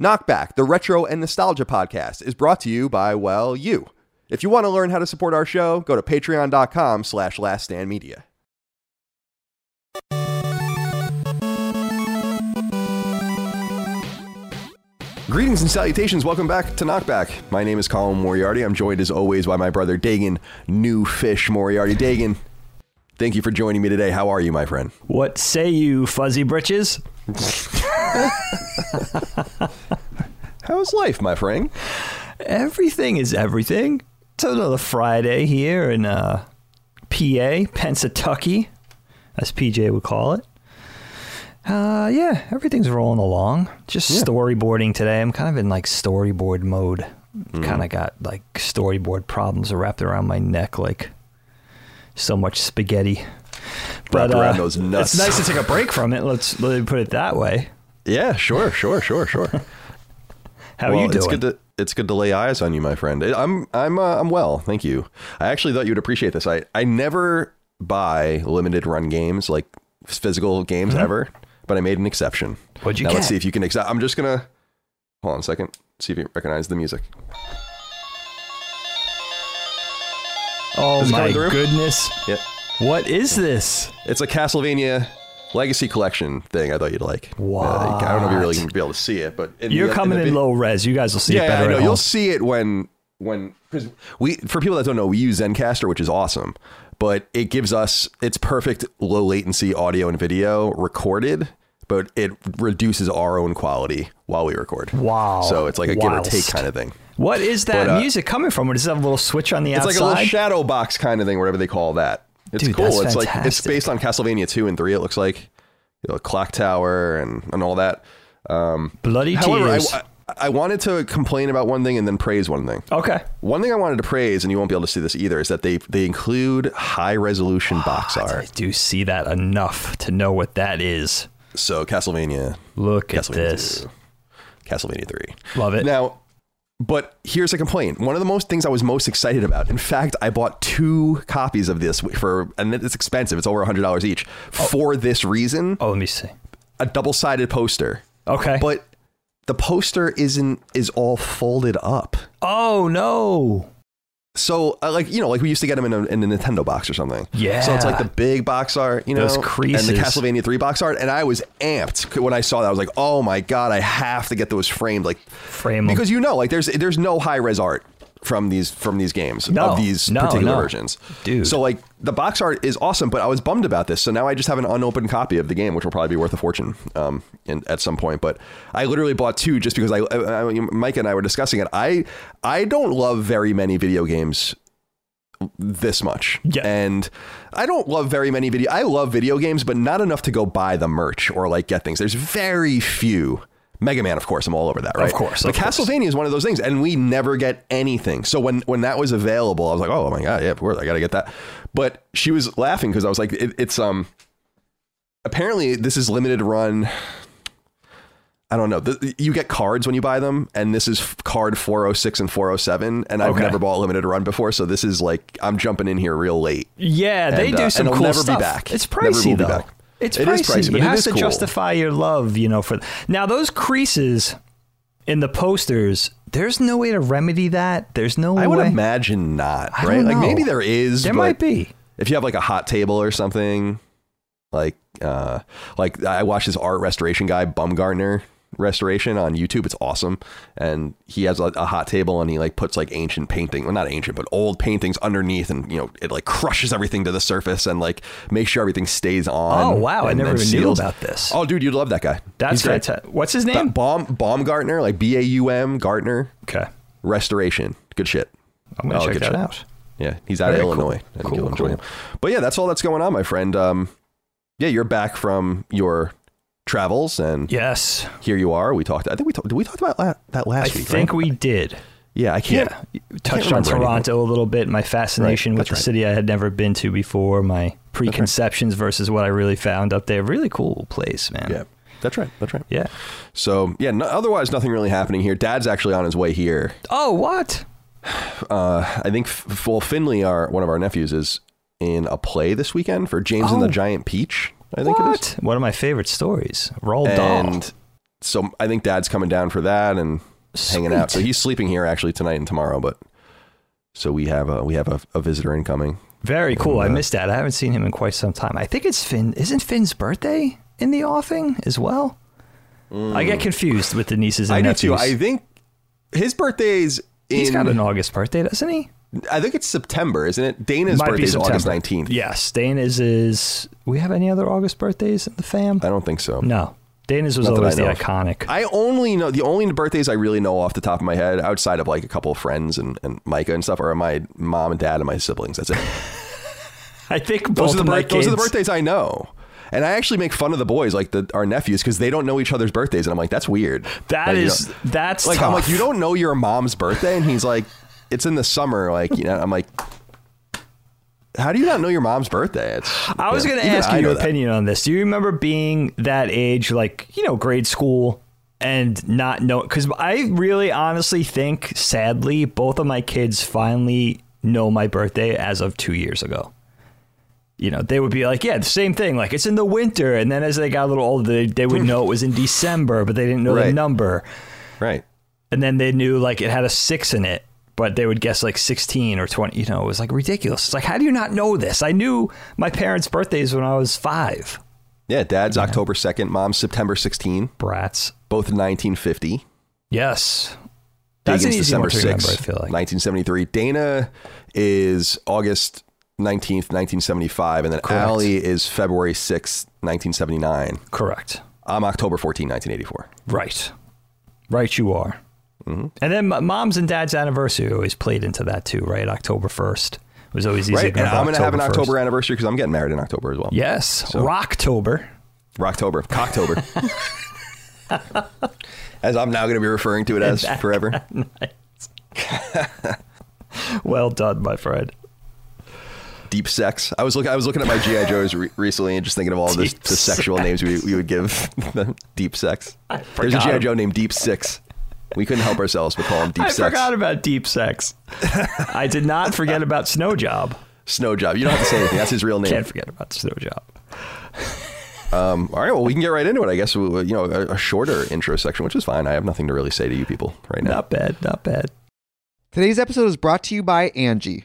Knockback, the retro and nostalgia podcast, is brought to you by, well, you. If you want to learn how to support our show, go to patreon.com slash laststandmedia. Greetings and salutations. Welcome back to Knockback. My name is Colin Moriarty. I'm joined as always by my brother Dagan, New Fish Moriarty. Dagan, thank you for joining me today. How are you, my friend? What say you, fuzzy britches? How's life, my friend? Everything is everything. It's another Friday here in uh, PA, Pennsatucky, as PJ would call it. Uh, yeah, everything's rolling along. Just Yeah. storyboarding today. I'm kind of in like storyboard mode. Mm-hmm. Kind of got like storyboard problems wrapped around my neck, like so much spaghetti. Wrapped around those nuts. It's nice to take a break from it. Let's let me put it that way. Yeah, sure, sure, sure, sure. How well, are you doing? It's good to it's good to lay eyes on you, my friend. I'm I'm uh, I'm well, thank you. I actually thought you'd appreciate this. I I never buy limited run games like physical games ever, but I made an exception. Mm-hmm. What'd you now get? let's see if you can. I'm just gonna hold on a second. See if you recognize the music. oh my goodness! Yep. What is this? It's a Castlevania Legacy Collection thing. I thought you'd like. Uh, I don't know if you're really gonna be able to see it, but in You're the- coming in vid- low res. You guys will see it yeah, better. I know. You'll see it when when because we for people that don't know, we use Zencastr, which is awesome, but it gives us it's perfect low latency audio and video recorded, but it reduces our own quality while we record. Wow. So it's like a give or take kind of thing. What is that But, uh, music coming from? Does it have a little switch on the It's outside? It's like a little shadow box kind of thing, whatever they call that. It's Dude, cool. it's like it's based on Castlevania two and three. It looks like you know, clock tower and and all that. Um, Bloody however, I, tears. I, I wanted to complain about one thing and then praise one thing. okay. One thing I wanted to praise, and you won't be able to see this either, is that they they include high resolution box I art. do see that enough to know what that is. So Castlevania, Look at this. 2, Castlevania three. Love it. Now, but here's a complaint. One of the most things I was most excited about. In fact, I bought two copies of this for, and it's expensive. It's over hundred dollars each oh. for this reason. oh, let me see. A double sided poster, Okay. but the poster isn't is all folded up. oh no. So, uh, like you know, like we used to get them in a, in a Nintendo box or something. Yeah. So it's like the big box art, you know, Those and the Castlevania three box art, and I was amped when I saw that. I was like, oh my god, I have to get those framed, like Frame 'em. because you know, like there's there's no high res art from these from these games No, of these no, particular no. versions, Dude. So like the box art is awesome, but I was bummed about this. So now I just have an unopened copy of the game, which will probably be worth a fortune um, in, at some point. But I literally bought two just because I, I, I Mike and I were discussing it. I I don't love very many video games this much. Yeah. And I don't love very many video I love video games, but not enough to go buy the merch or like get things. There's very few. Mega Man, of course, I'm all over that, right? Of course, But of course. Castlevania is one of those things, and we never get anything. So when when that was available, I was like, oh my god, yeah, of course, I gotta get that. But she was laughing because I was like, it, it's um apparently this is limited run. I don't know. The, you get cards when you buy them, and this is card 406 and 407. And I've Okay. never bought limited run before, so this is like I'm jumping in here real late. Yeah, they do uh, some and cool never be stuff. back. It's Never pricey be though. It's It pricey. pricey, it have is to cool. justify your love, you know. For now, those creases in the posters, there's no way to remedy that. There's no I would imagine not, right? Like maybe there is. there might be. If you have like a hot table or something, like uh, like I watched this art restoration guy, Baumgartner restoration on YouTube. It's awesome, and he has a, a hot table and he like puts like ancient painting, well not ancient, but old paintings underneath, and you know it like crushes everything to the surface and like makes sure everything stays on. Oh, wow. I and- never and even knew about this. Oh, dude, you'd love that guy. That's great. fantastic. What's his name? Baum Baumgartner, like B A U M Gartner Okay, restoration. Good shit. I'm gonna Oh, check that shit. out. Yeah, he's out Very of cool. Illinois. I think Cool, you'll enjoy cool. him. But yeah, that's all that's going on, my friend. Um, yeah, you're back from your travels, and Yes, here you are. We talked. I think we talked. Did we talk about la- that last I week? I think right? we did. Yeah, I can't. Yeah, touched on remember anything. Toronto a little bit. My fascination Right, with the city I had never been to before. My preconceptions versus what I really found up there. Really cool place, man. Yeah, that's right. That's right. Yeah. So yeah, no, otherwise nothing really happening here. Dad's actually on his way here. Oh, what? Uh, I think F- well, Finley, our one of our nephews, is in a play this weekend for James and the Oh. Giant Peach. I think it is. what? One of my favorite stories. Roald Dahl. and so I think Dad's coming down for that and hanging out. So he's sleeping here actually tonight and tomorrow. But so we have a we have a, a visitor incoming. Very cool. I And, uh, missed that. I haven't seen him in quite some time. I think it's Finn. Isn't Finn's birthday in the offing as well? I get confused with the nieces and Mm. I do too. I think his birthday's in. He's got an August birthday, doesn't he? I think it's September, isn't it? Dana's Might birthday is August nineteenth. Yes, Dana's is. We have any other August birthdays in the fam? I don't think so. No, Dana's was Not always the of. iconic. I only know the only birthdays I really know off the top of my head, outside of like a couple of friends and, and Micah and stuff, are my mom and dad and my siblings. That's it. I think both Those are the of my birth- those are the birthdays I know. And I actually make fun of the boys, like the our nephews, because they don't know each other's birthdays, and I'm like, that's weird. That you know- that's like I'm like, you don't know your mom's birthday, and he's like, it's in the summer, like you know. I'm like, how do you not know your mom's birthday? It's, I was you know, going to ask you your that. opinion on this. Do you remember being that age, like you know, grade school, and not know? Because I really, honestly think, sadly, both of my kids finally know my birthday as of two years ago. You know, they would be like, "Yeah, the same thing. Like it's in the winter," and then as they got a little older, they, they would know it was in December, but they didn't know the number. Right. And then they knew like it had a six in it, but they would guess like 16 or 20. You know, it was like ridiculous. It's like, how do you not know this? I knew my parents' birthdays when I was five. Yeah, dad's October 2nd, mom's September 16, Brats. both 1950. Yes. That's an Dagan's easy one December to remember, 6th, I feel like. 1973. Dana is August 19th, 1975. And then Correct. Allie is February 6th, 1979. Correct. I'm October 14, 1984. Right. Right, you are. Mm-hmm. And then mom's and dad's anniversary always played into that too, right? October 1st. It was always easy Right? to And I'm going to have an 1st. October anniversary because I'm getting married in October as well. Yes. Rocktober. Rocktober. Cocktober. as I'm now going to be referring to it as forever. Well done, my friend. Deep sex. I was looking. I was looking at my GI Joes re- recently and just thinking of all the, the sexual names we, we would give them. Deep sex. There's a GI. Joe named Deep Six. We couldn't help ourselves but call him Deep I Sex. I forgot about deep sex. I did not forget about snow job. Snow Job. You don't have to say anything. That's his real name. Can't forget about snow job. Um, all right. Well, we can get right into it. I guess. we- You know, a, a shorter intro section, which is fine. I have nothing to really say to you people right now. Not bad, not bad. Today's episode is brought to you by Angie.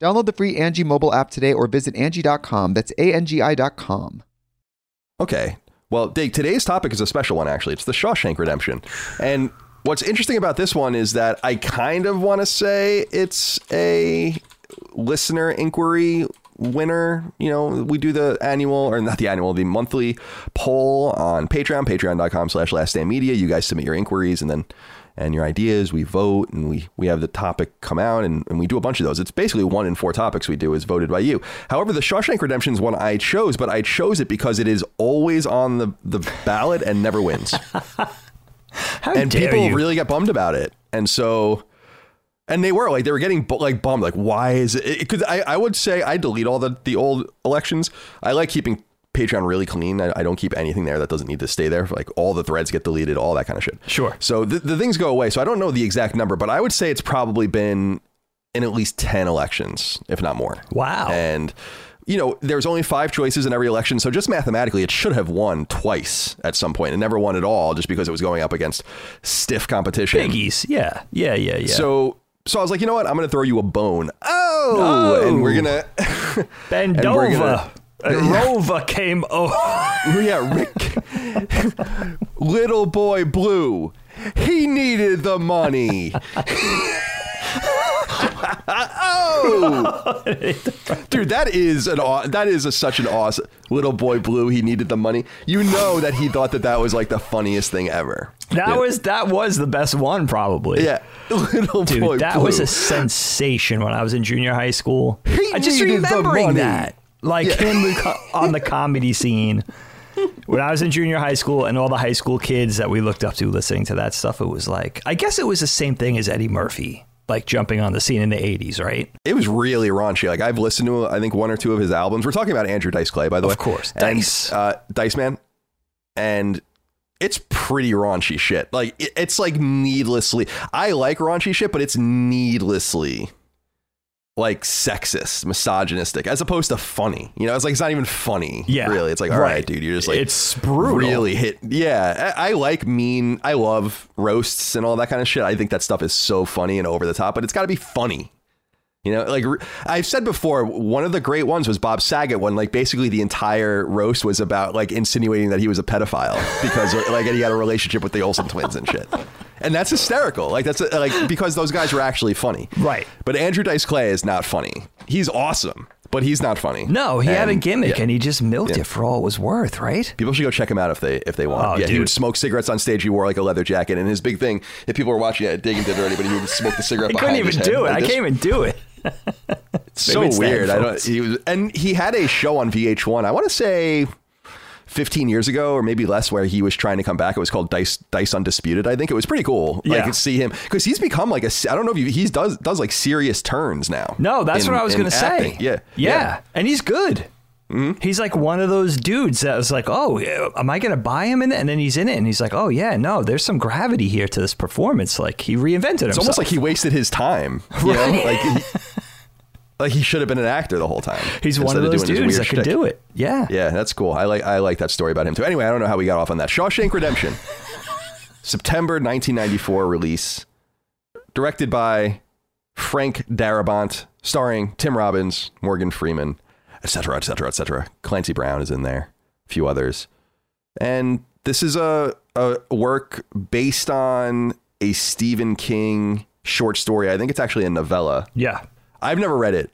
Download the free Angie mobile app today or visit Angie.com. That's A-N-G-I dot com. Okay. Well, Dave, today's topic is a special one, actually. It's the Shawshank Redemption. And what's interesting about this one is that I kind of want to say it's a listener inquiry winner. You know, we do the annual, or not the annual, the monthly poll on Patreon, patreon.com slash last stand media. You guys submit your inquiries and then and your ideas. We vote and we we have the topic come out and, and we do a bunch of those. It's basically one in four topics we do is voted by you. However, the Shawshank Redemption is one I chose, but I chose it because it is always on the, the ballot and never wins. How and people you? really get bummed about it. And so and they were like they were getting like bummed like why is it because I, I would say I delete all the the old elections. I like keeping Patreon really clean. I, I don't keep anything there that doesn't need to stay there. Like all the threads get deleted, all that kind of shit. Sure. So the, the things go away. So I don't know the exact number, but I would say it's probably been in at least 10 elections, if not more. Wow. And you know, there's only five choices in every election, so just mathematically, it should have won twice at some point. It never won at all, just because it was going up against stiff competition. Biggies. Yeah. Yeah. Yeah. Yeah. So, so I was like, you know what? I'm going to throw you a bone. Oh, Oh. and we're gonna, Bend over. gonna- Rover came over. yeah, Rick, little boy Blue, he needed the money. Oh, dude, that is an aw- that is a, such an awesome little boy Blue. He needed the money. You know that he thought that that was like the funniest thing ever. That Yeah. was that was the best one probably. yeah, little Dude, boy that Blue. was a sensation when I was in junior high school. He I just remembering that. Like him on the comedy scene. When I was in junior high school and all the high school kids that we looked up to listening to that stuff, it was like, I guess it was the same thing as Eddie Murphy, like jumping on the scene in the 80s, right? it was really raunchy. Like I've listened to I think one or two of his albums. We're talking about Andrew Dice Clay, by the way. Of course. And, Dice. uh, Dice Man, and it's pretty raunchy shit. Like it- it's like needlessly. I like raunchy shit, but it's needlessly like sexist, misogynistic, as opposed to funny. You know, it's like it's not even funny. Yeah, really. It's like all right, right. dude, you're just like It's brutal. Really hit. Yeah, I, I like mean. I love roasts and all that kind of shit. I think that stuff is so funny and over the top, but it's got to be funny. You know, like I've said before, one of the great ones was Bob Saget when like basically the entire roast was about like insinuating that he was a pedophile because like he had a relationship with the Olsen twins and shit. And that's hysterical. Like that's uh, like because those guys were actually funny. Right. But Andrew Dice Clay is not funny. He's awesome, but he's not funny. No, he had a gimmick yeah. and he just milked Yeah. it for all it was worth, right? People should go check him out if they if they want. Oh, yeah, he would smoke cigarettes on stage. He wore like a leather jacket, and his big thing. If people were watching it, Dagan did or anybody, he would smoke the cigarette. I couldn't even head do it. like I can't even do it. So it's the weird. I don't. He was, and he had a show on VH1. I want to say. 15 years ago or maybe less where he was trying to come back it was called dice dice undisputed i think it was pretty cool Yeah. to see him because he's become like a i don't know if you, he does does like serious turns now No, that's in- what I was going to say. acting. yeah Mm-hmm. yeah. And he's good. He's like one of those dudes that was like, oh, am I going to buy him in it? And then he's in it and he's like, oh, yeah, no, there's some gravity here to this performance. Like he reinvented himself. it's almost like he wasted his time you know like he, like he should have been an actor the whole time he's one of those dudes that shtick. do it. Yeah. Yeah, that's cool. I like I like that story about him too. Anyway, I don't know how we got off on that. Shawshank Redemption, September 1994 release, directed by Frank Darabont, starring Tim Robbins, Morgan Freeman, etc., etc., etc. Clancy Brown is in there, a few others, and this is a a work based on a Stephen King short story. I think it's actually a novella. Yeah. I've never read it.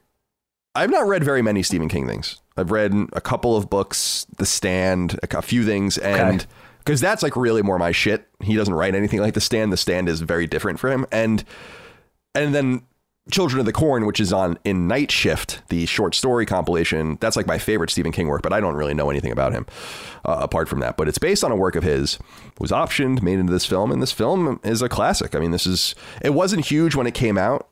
I've not read very many Stephen King things. I've read a couple of books, The Stand, a, a few things, and Okay. because that's like really more my shit. He doesn't write anything like The Stand. The Stand is very different for him, and and then Children of the Corn, which is on in Night Shift, the short story compilation. That's like my favorite Stephen King work, but I don't really know anything about him uh, apart from that. But it's based on a work of his, was optioned, made into this film, and this film is a classic. I mean, this is it wasn't huge when it came out.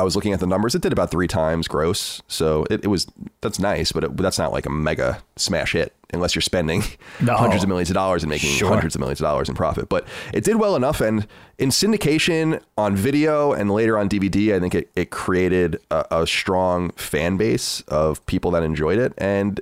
I was looking at the numbers. It did about three times gross, so it, it was that's nice, but it, that's not like a mega smash hit unless you're spending No. hundreds of millions of dollars and making Sure. hundreds of millions of dollars in profit. But it did well enough, and in syndication on video and later on DVD, I think it, it created a, a strong fan base of people that enjoyed it. And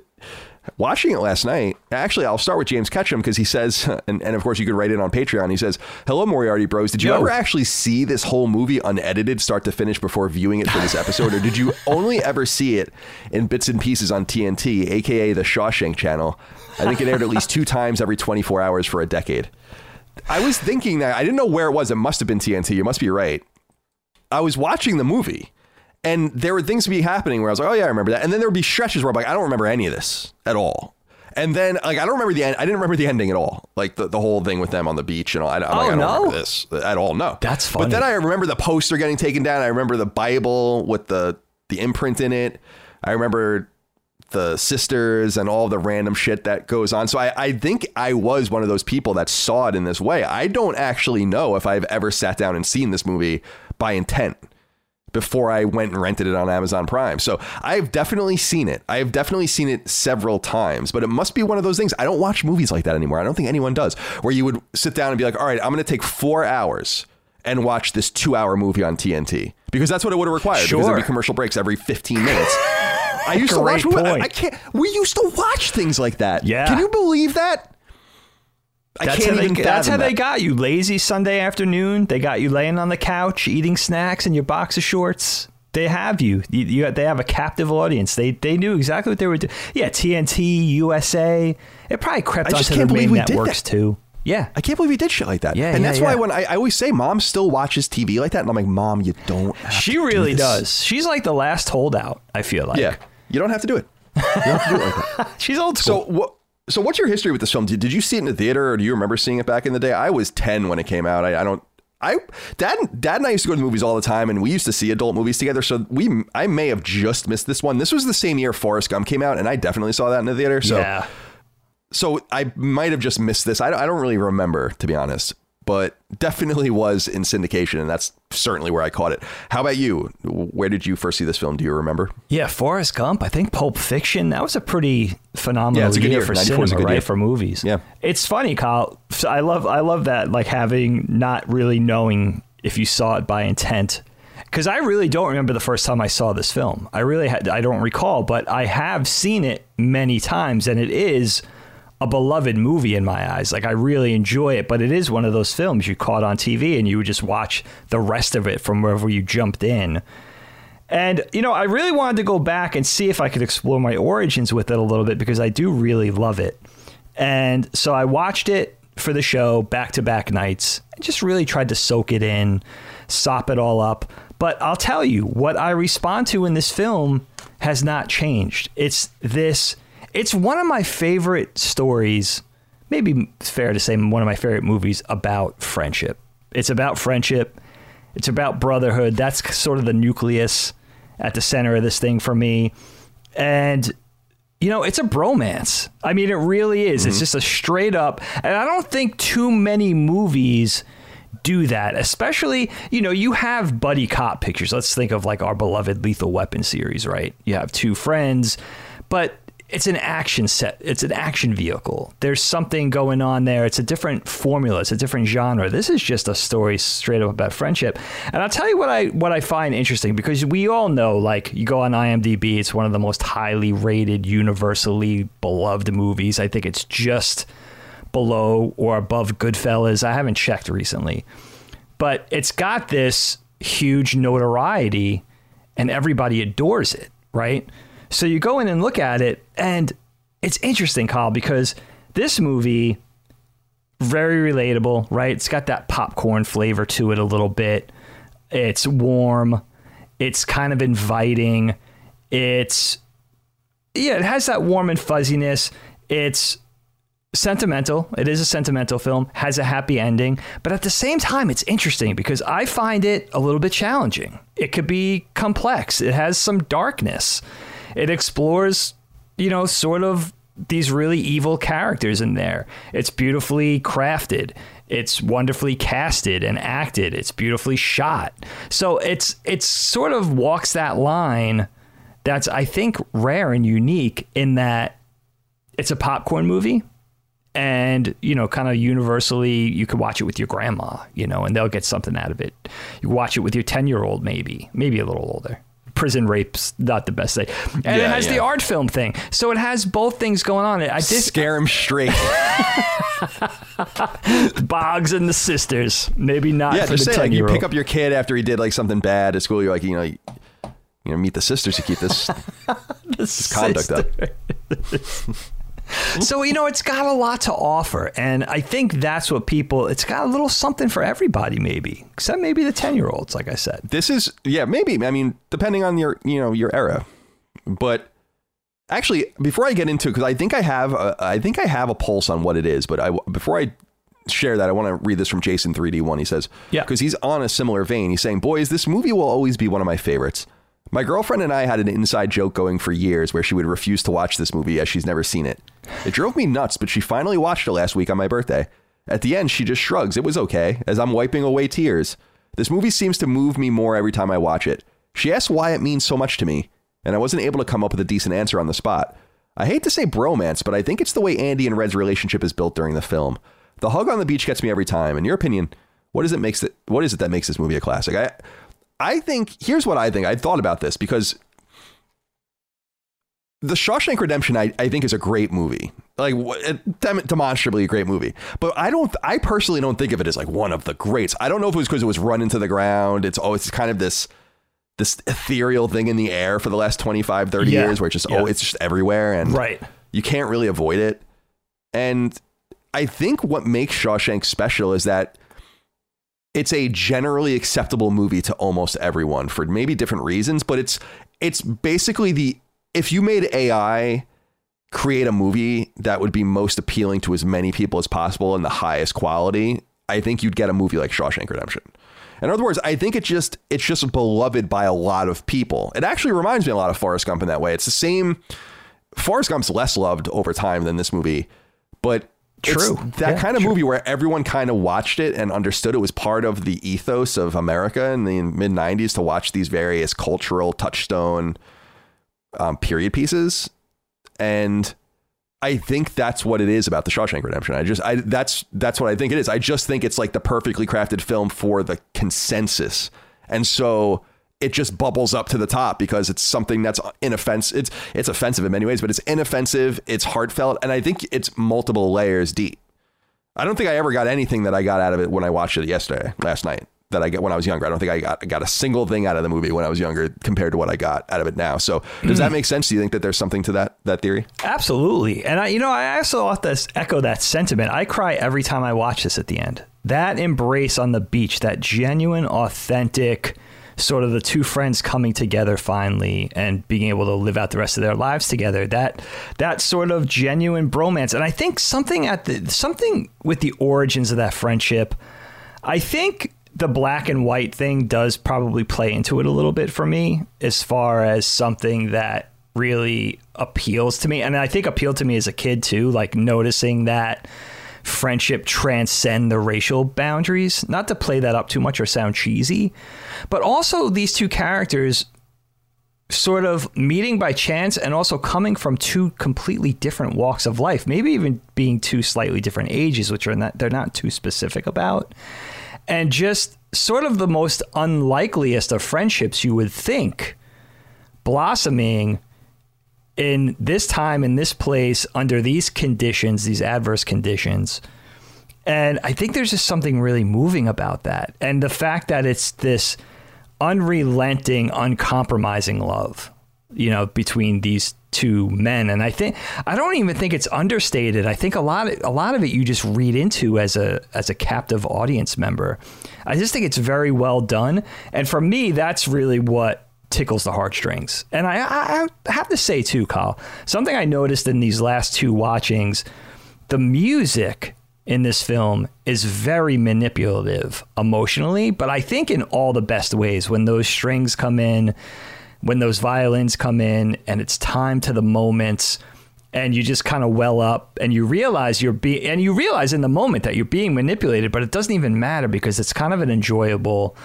watching it last night, actually, I'll start with James Ketchum because he says, and, and of course you could write it on Patreon. He says, "Hello, Moriarty Bros. Did you Yo. ever actually see this whole movie unedited, start to finish, before viewing it for this episode, or did you only ever see it in bits and pieces on TNT, aka the Shawshank Channel? I think it aired at least two times every 24 hours for a decade." I was thinking that I didn't know where it was. It must have been TNT. You must be right. I was watching the movie and there were things to be happening where I was like, oh yeah, I remember that. And then there would be stretches where I'm like, I don't remember any of this at all. And then like I don't remember the end. I didn't remember the ending at all. Like the, the whole thing with them on the beach and all. I, I'm like, Oh, I don't no? remember this at all. No, That's funny. But then. I remember the poster getting taken down. I remember the Bible with the the imprint in it. I remember the sisters and all the random shit that goes on. So I, I think I was one of those people that saw it in this way. I don't actually know if I've ever sat down and seen this movie by intent before I went and rented it on Amazon Prime. So I've definitely seen it. I have definitely seen it several times, but it must be one of those things. I don't watch movies like that anymore. I don't think anyone does, where you would sit down and be like, all right, I'm going to take four hours and watch this two hour movie on TNT because that's what it would have required. Because Sure. there'd be commercial breaks every 15 minutes. I used to watch. I can't. We used to watch things like that. Yeah. Can you believe that? I That's can't how, even they, that's how they got you. Lazy Sunday afternoon. They got you laying on the couch, eating snacks in your boxer shorts. They have you. you, you they have a captive audience. They they knew exactly what they were doing. Yeah, TNT, USA. It probably crept I onto can't the main believe we did networks too. Yeah. I can't believe he did shit like that. Yeah, and yeah, that's why when I, I always say mom still watches TV like that, and I'm like, Mom, you don't. Have She to do really this." does. She's like the last holdout, I feel like. Yeah, you don't have to do it. You don't have to do it like that. She's old So what? So what's your history with this film? Did, did you see it in the theater, or do you remember seeing it back in the day? I was ten when it came out. I, I don't. I dad dad and I used to go to the movies all the time, and we used to see adult movies together. So we I may have just missed this one. This was the same year Forrest Gump came out, and I definitely saw that in the theater. So yeah. so I might have just missed this. I don't, I don't really remember, to be honest, but definitely was in syndication, and that's certainly where I caught it. How about you? Where did you first see this film? Do you remember? Yeah, Forrest Gump. I think Pulp Fiction. That was a pretty phenomenal Yeah, it's a good year, year. for 94 a cinema, good right? year. For movies. Yeah. it's funny, Kyle. I love I love that like having not really knowing if you saw it by intent. Because I really don't remember the first time I saw this film. I really had, I don't recall, but I have seen it many times, and it is a beloved movie in my eyes. Like I really enjoy it, but it is one of those films you caught on TV and you would just watch the rest of it from wherever you jumped in. And, you know, I really wanted to go back and see if I could explore my origins with it a little bit because I do really love it. And so I watched it for the show back to back nights and just really tried to soak it in, sop it all up. But I'll tell you, what I respond to in this film has not changed. It's this, it's one of my favorite stories, maybe it's fair to say one of my favorite movies about friendship. It's about friendship. It's about brotherhood. That's sort of the nucleus at the center of this thing for me. And you know, it's a bromance. I mean, it really is. It's mm-hmm. just a straight up, and I don't think too many movies do that. Especially, you know, you have buddy cop pictures. Let's think of like our beloved Lethal Weapon series, right? You have two friends, but it's an action set. It's an action vehicle. There's something going on there. It's a different formula. It's a different genre. This is just a story straight up about friendship. And I'll tell you what I what I find interesting because we all know, like you go on IMDb, it's one of the most highly rated, universally beloved movies. I think it's just below or above Goodfellas. I haven't checked recently, but it's got this huge notoriety, and everybody adores it, right? So you go in and look at it, and it's interesting, Kyle, because this movie very relatable, right? It's got that popcorn flavor to it a little bit. It's warm. It's kind of inviting. It's yeah, it has that warm and fuzziness. It's sentimental. It is a sentimental film, has a happy ending, but at the same time, it's interesting because I find it a little bit challenging. It could be complex, it has some darkness. It explores, you know, sort of these really evil characters in there. It's beautifully crafted. It's wonderfully casted and acted. It's beautifully shot. So it's it's sort of walks that line that's I think rare and unique in that it's a popcorn movie and you know kind of universally you could watch it with your grandma you know and they'll get something out of it you watch it with your 10 year old maybe maybe a little older prison rape's not the best thing. And it Yeah, has the art film thing. So it has both things going on. I did Scare him straight. Bogs and the sisters. Maybe not yeah, for just the say like you pick up your kid after he did like something bad at school. You're like, you know, you, you know, meet the sisters to keep this this conduct up. so you know it's got a lot to offer and i think that's what people it's got a little something for everybody maybe except maybe the 10 year olds like i said This is yeah, maybe. I mean, depending on your you know your era, but actually, before I get into because I think I have a, I think I have a pulse on what it is, but I before I share that, I want to read this from Jason 3D1. He says, Yeah. because he's on a similar vein. He's saying, boys, this movie will always be one of my favorites. My girlfriend and I had an inside joke going for years where she would refuse to watch this movie as she's never seen it. It drove me nuts, but she finally watched it last week on my birthday. At the end, she just shrugs. It was okay, as I'm wiping away tears. This movie seems to move me more every time I watch it. She asks why it means so much to me, and I wasn't able to come up with a decent answer on the spot. I hate to say bromance, but I think it's the way Andy and Red's relationship is built during the film. The hug on the beach gets me every time. In your opinion, What is it makes it? What is it that makes this movie a classic? I I think here's what I think. I thought about this because the Shawshank Redemption, I, I think, is a great movie. Like dem- demonstrably a great movie. But I don't. I personally don't think of it as like one of the greats. I don't know if it was because it was run into the ground. It's always kind of this this ethereal thing in the air for the last 25, 30 Yeah. years where it's just oh, Yeah. oh, it's just everywhere and Right. you can't really avoid it. And I think what makes Shawshank special is that it's a generally acceptable movie to almost everyone for maybe different reasons, but it's it's basically the if you made AI create a movie that would be most appealing to as many people as possible and the highest quality, I think you'd get a movie like Shawshank Redemption. In other words, I think it just it's just beloved by a lot of people. It actually reminds me a lot of Forrest Gump in that way. It's the same Forrest Gump's less loved over time than this movie, but True. that Yeah, kind of true. movie where everyone kind of watched it and understood it was part of the ethos of America in the mid 90s to watch these various cultural touchstone um, period pieces. And I think that's what it is about the Shawshank Redemption. I just I that's that's what I think it is. I just think it's like the perfectly crafted film for the consensus. And so it just bubbles up to the top because it's something that's inoffensive. It's it's offensive in many ways, but it's inoffensive, it's heartfelt, and I think it's multiple layers deep. I don't think I ever got anything that I got out of it when I watched it yesterday, last night, that I get when I was younger. I don't think I got got a single thing out of the movie when I was younger compared to what I got out of it now. So does that mm. make sense? Do you think that there's something to that that theory? Absolutely. And I, you know, I also ought to echo that sentiment. I cry every time I watch this at the end. That embrace on the beach, that genuine, authentic, sort of the two friends coming together finally and being able to live out the rest of their lives together. That that sort of genuine bromance. And I think something at the something with the origins of that friendship. I think the black and white thing does probably play into it a little bit for me as far as something that really appeals to me. And I think appealed to me as a kid too like noticing that friendship transcend the racial boundaries. Not to play that up too much or sound cheesy but also these two characters sort of meeting by chance and also coming from two completely different walks of life maybe even being two slightly different ages which are not they're not too specific about and just sort of the most unlikeliest of friendships you would think blossoming in this time in this place under these conditions these adverse conditions. And i think there's just something really moving about that. And the fact that it's this unrelenting uncompromising love you know between these two men. And i think i don't even think it's understated. I think a lot of a lot of it you just read into as a as a captive audience member. I just think it's very well done. And for me that's really what tickles the heartstrings. And i, I have to say too Kyle something i noticed in these last two watchings the music in this film is very manipulative emotionally, but I think in all the best ways. When those strings come in, when those violins come in, and it's time to the moments, and you just kind of well up, and you realize you're being, and you realize in the moment that you're being manipulated, but it doesn't even matter because it's kind of an enjoyable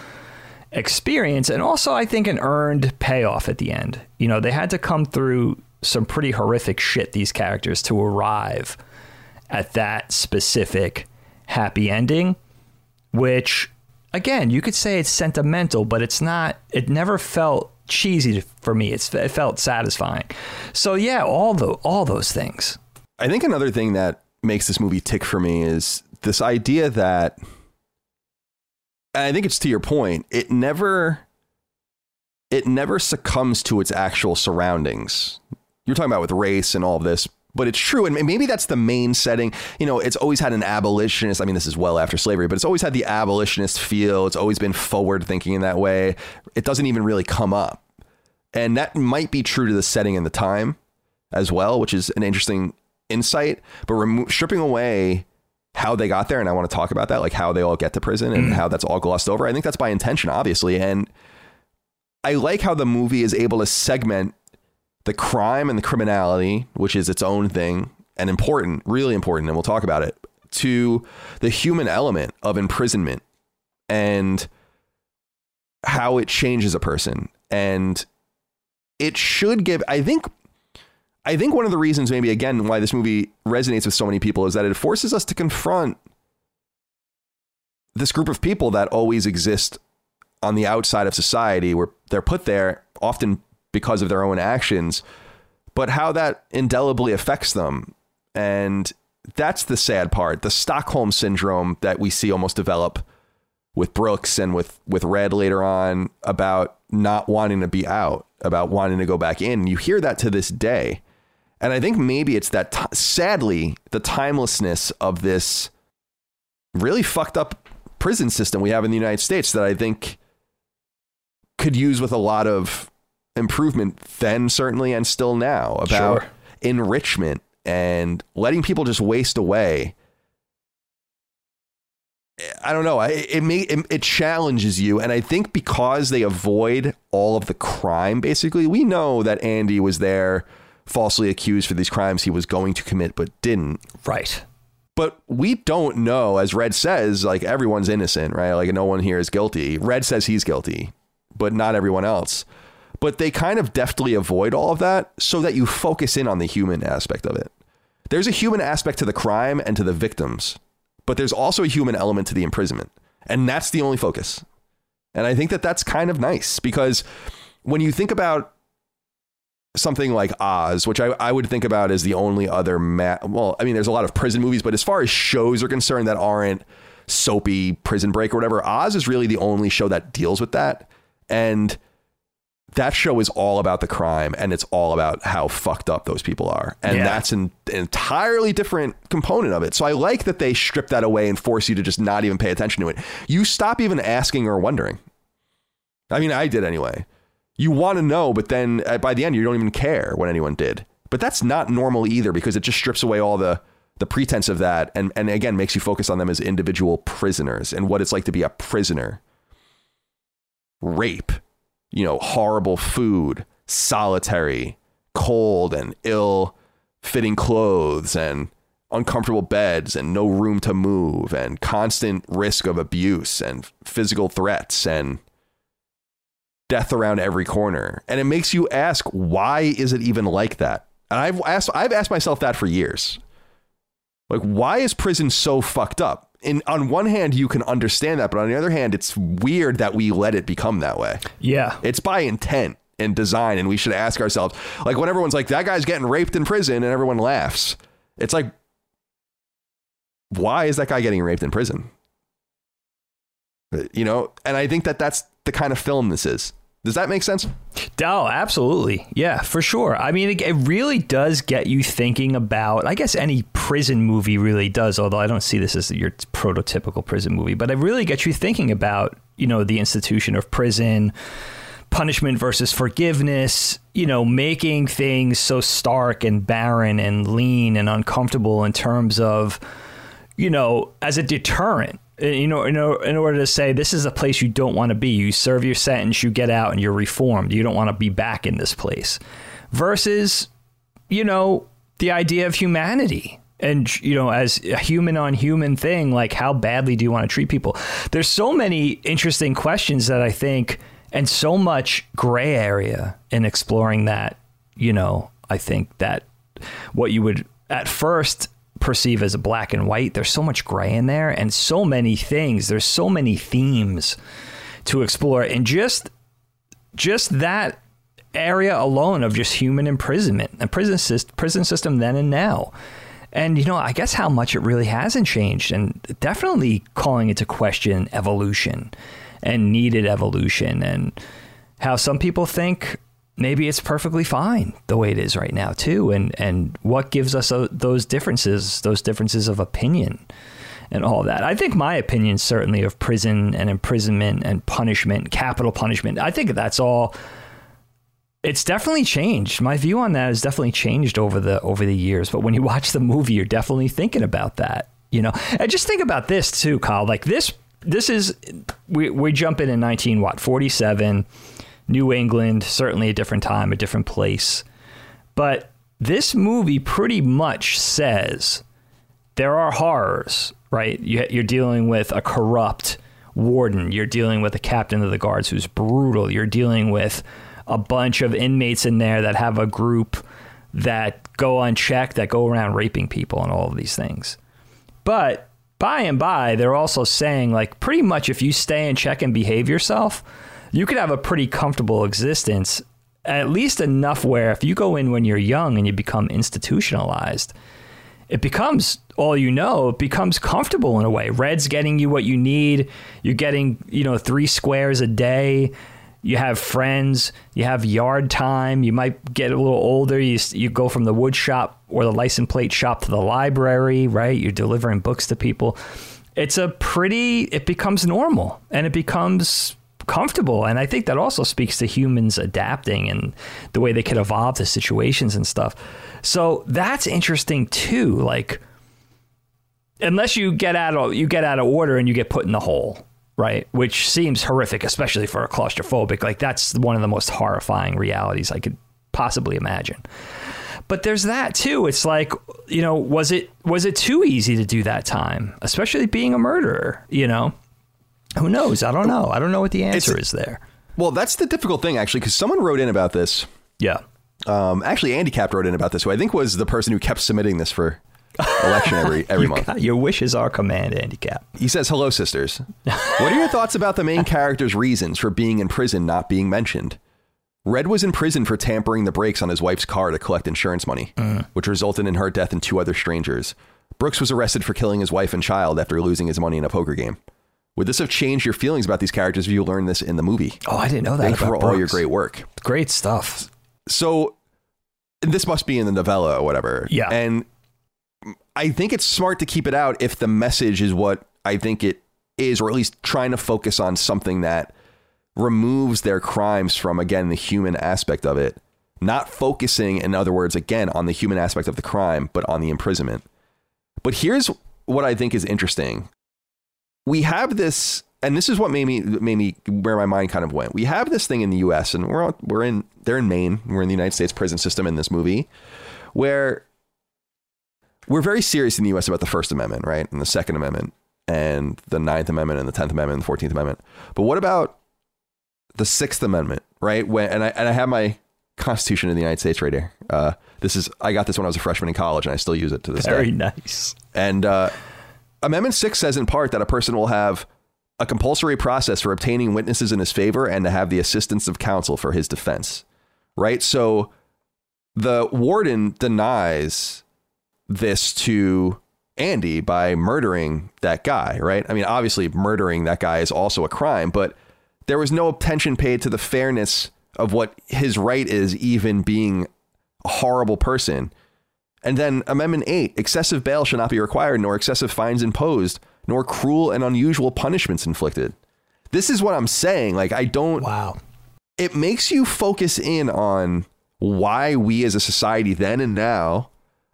experience, and also I think an earned payoff at the end. You know, they had to come through some pretty horrific shit these characters to arrive at that specific happy ending, which again, you could say it's sentimental, but it's not, it never felt cheesy for me. It's, it felt satisfying. So yeah, all the, all those things. I think another thing that makes this movie tick for me is this idea that, I think it's to your point, it never, it never succumbs to its actual surroundings. You're talking about with race and all this, but it's true. And maybe that's the main setting. You know, it's always had an abolitionist. I mean, this is well after slavery, but it's always had the abolitionist feel. It's always been forward thinking in that way. It doesn't even really come up. And that might be true to the setting and the time as well, which is an interesting insight. But remo- stripping away how they got there, and I want to talk about that, like how they all get to prison and mm-hmm. how that's all glossed over. I think that's by intention, obviously. And I like how the movie is able to segment the crime and the criminality, which is its own thing and important, really important, and we'll talk about it, to the human element of imprisonment and how it changes a person. And it should give, I think, I think one of the reasons, maybe again, why this movie resonates with so many people is that it forces us to confront this group of people that always exist on the outside of society where they're put there often because of their own actions, but how that indelibly affects them. And that's the sad part. The Stockholm syndrome that we see almost develop with Brooks and with with Red later on about not wanting to be out, about wanting to go back in. You hear that to this day. And I think maybe it's that t- sadly the timelessness of this really fucked up prison system we have in the United States that I think could use with a lot of improvement then certainly and still now about Sure. enrichment and letting people just waste away. I don't know. It may it, it challenges you, and I think because they avoid all of the crime, basically, we know that Andy was there, falsely accused for these crimes he was going to commit but didn't. Right. But we don't know, as Red says, like everyone's innocent, right? Like no one here is guilty. Red says he's guilty, but not everyone else. But they kind of deftly avoid all of that so that you focus in on the human aspect of it. There's a human aspect to the crime and to the victims, but there's also a human element to the imprisonment. And that's the only focus. And I think that that's kind of nice because when you think about something like Oz, which I, I would think about as the only other ma- well, I mean, there's a lot of prison movies, but as far as shows are concerned that aren't soapy prison break or whatever, Oz is really the only show that deals with that. And that show is all about the crime and it's all about how fucked up those people are. And Yeah. that's an, an entirely different component of it. So I like that they strip that away and force you to just not even pay attention to it. You stop even asking or wondering. I mean, I did anyway. You want to know, but then uh, by the end, you don't even care what anyone did. But that's not normal either because it just strips away all the the pretense of that and and again makes you focus on them as individual prisoners and what it's like to be a prisoner. Rape, you know, horrible food, solitary, cold and ill fitting clothes and uncomfortable beds and no room to move and constant risk of abuse and physical threats and death around every corner. And it makes you ask, why is it even like that? And I've asked I've asked myself that for years. Like, why is prison so fucked up? And on one hand, you can understand that, but on the other hand, it's weird that we let it become that way. Yeah. It's by intent and design, and we should ask ourselves, like when everyone's like, "That guy's getting raped in prison," and everyone laughs. It's like, why is that guy getting raped in prison? Uh, You know, and I think that that's the kind of film this is. Does that make sense? Oh, absolutely. Yeah, for sure. I mean, it, it really does get you thinking about, I guess any prison movie really does, although I don't see this as your prototypical prison movie, but it really gets you thinking about, you know, the institution of prison, punishment versus forgiveness, you know, making things so stark and barren and lean and uncomfortable in terms of, you know, as a deterrent. Uh, You know, in, in order to say this is a place you don't want to be, you serve your sentence, you get out, and you're reformed. You don't want to be back in this place. Versus, you know, the idea of humanity and you know as a human on human thing like how badly do you want to treat people there's so many interesting questions that i think and so much gray area in exploring that you know i think that what you would at first perceive as black and white. There's so much gray in there and so many things. There's so many themes to explore. And just just that area alone of just human imprisonment and prison syst- prison system then and now. And you know i guess how much it really hasn't changed and definitely calling into question evolution and needed evolution and how some people think maybe it's perfectly fine the way it is right now too and and what gives us those differences those differences of opinion and all that. I think my opinion certainly of prison and imprisonment and punishment, capital punishment. I think that's all it's definitely changed. My view on that has definitely changed over the over the years. But when you watch the movie, you're definitely thinking about that. You know, and just think about this too, Kyle. Like this, this is we we jump in in nineteen what forty seven, New England. Certainly a different time, a different place. But this movie pretty much says there are horrors, right? You- You're dealing with a corrupt warden. You're dealing with a captain of the guards who's brutal. You're dealing with a bunch of inmates in there that have a group that go unchecked, that go around raping people and all of these things. But by and by, they're also saying like pretty much if you stay in check and behave yourself, you could have a pretty comfortable existence. At least enough where if you go in when you're young and you become institutionalized, it becomes all you know. It becomes comfortable in a way. Red's getting you what you need. You're getting, you know, three squares a day. You have friends. You have yard time. You might get a little older. You you go from the wood shop or the license plate shop to the library, right? You're delivering books to people. It's a pretty. It becomes normal and it becomes comfortable. And I think that also speaks to humans adapting and the way they could evolve to situations and stuff. So that's interesting too. Like, unless you get out of you get out of order and you get put in the hole, right? Which seems horrific, especially for a claustrophobic. Like that's one of the most horrifying realities I could possibly imagine. But there's that too. It's like, you know, was it was it too easy to do that time, especially being a murderer, you know? Who knows? I don't know. I don't know what the answer It's- is there. Well, that's the difficult thing actually, because someone wrote in about this. Yeah. Um, actually, Andy Cap wrote in about this, who I think was the person who kept submitting this for election every every You month. got- your wishes are command, handicap. He says, "Hello, sisters. What are your thoughts about the main character's reasons for being in prison not being mentioned? Red was in prison for tampering the brakes on his wife's car to collect insurance money, which resulted in her death and two other strangers. Brooks was arrested for killing his wife and child after losing his money in a poker game. Would this have changed your feelings about these characters if you learned this in the movie? Oh, I didn't know that. Thank you for all your great work. great stuff. So this must be in the novella or whatever. Yeah. And I think it's smart to keep it out if the message is what I think it is, or at least trying to focus on something that removes their crimes from, again, the human aspect of it. Not focusing, in other words, again, on the human aspect of the crime, but on the imprisonment. But here's what I think is interesting. We have this, and this is what made me made me where my mind kind of went. We have this thing in the U.S. and we're we're in they're in Maine. We're in the United States prison system in this movie, where we're very serious in the U.S. about the First Amendment, right, and the Second Amendment, and the Ninth Amendment, and the Tenth Amendment, and the Fourteenth Amendment. But what about the Sixth Amendment, right? When and I and I have my Constitution of the United States right here. Uh, this is I got this when I was a freshman in college, and I still use it to this Very day. Very nice. And uh, Amendment 6 says in part that a person will have a compulsory process for obtaining witnesses in his favor and to have the assistance of counsel for his defense. Right? So the warden denies this to Andy by murdering that guy, right? I mean, obviously, murdering that guy is also a crime, but there was no attention paid to the fairness of what his right is, even being a horrible person. And then Amendment 8 excessive bail shall not be required, nor excessive fines imposed, nor cruel and unusual punishments inflicted. This is what I'm saying. Like, I don't, Wow. it makes you focus in on why we as a society then and now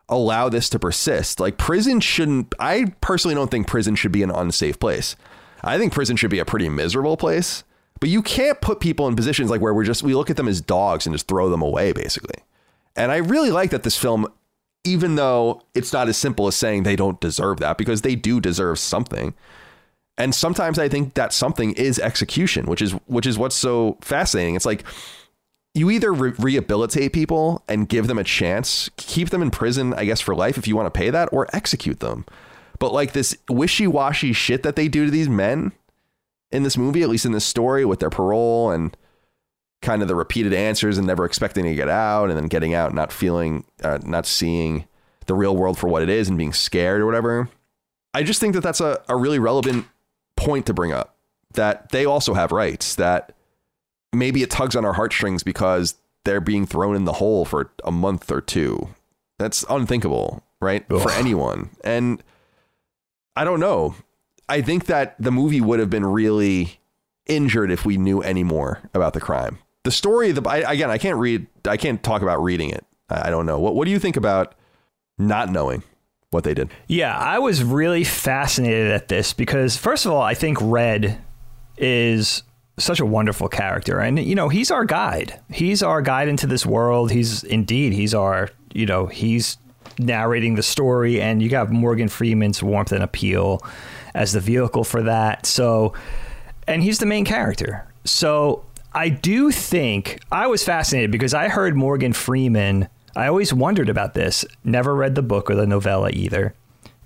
allow this to persist. Like, prison shouldn't, I personally don't think prison should be an unsafe place. I think prison should be a pretty miserable place. But you can't put people in positions like where we're just, we look at them as dogs and just throw them away, basically. And I really like that this film, even though it's not as simple as saying they don't deserve that, because they do deserve something. And sometimes I think that something is execution, which is which is what's so fascinating. It's like you either re- rehabilitate people and give them a chance, keep them in prison, I guess for life if you want to pay that, or execute them. But like this wishy-washy shit that they do to these men in this movie, at least in this story, with their parole and kind of the repeated answers and never expecting to get out, and then getting out, and not feeling, uh, not seeing the real world for what it is, and being scared or whatever. I just think that that's a, a really relevant point to bring up. That they also have rights. That maybe it tugs on our heartstrings because they're being thrown in the hole for a month or two. That's unthinkable, right? For anyone. And I don't know. I think that the movie would have been really injured if we knew any more about the crime. The story, the I, again, I can't read, I can't talk about reading it. I I don't know. What What do you think about not knowing what they did? Yeah, I was really fascinated at this because, first of all, I think Red is such a wonderful character. And, you know, he's our guide. He's our guide into this world. He's indeed, he's our, you know, he's narrating the story. And you got Morgan Freeman's warmth and appeal as the vehicle for that. So, and he's the main character. So I do think I was fascinated because I heard Morgan Freeman. I always wondered about this. Never read the book or the novella either.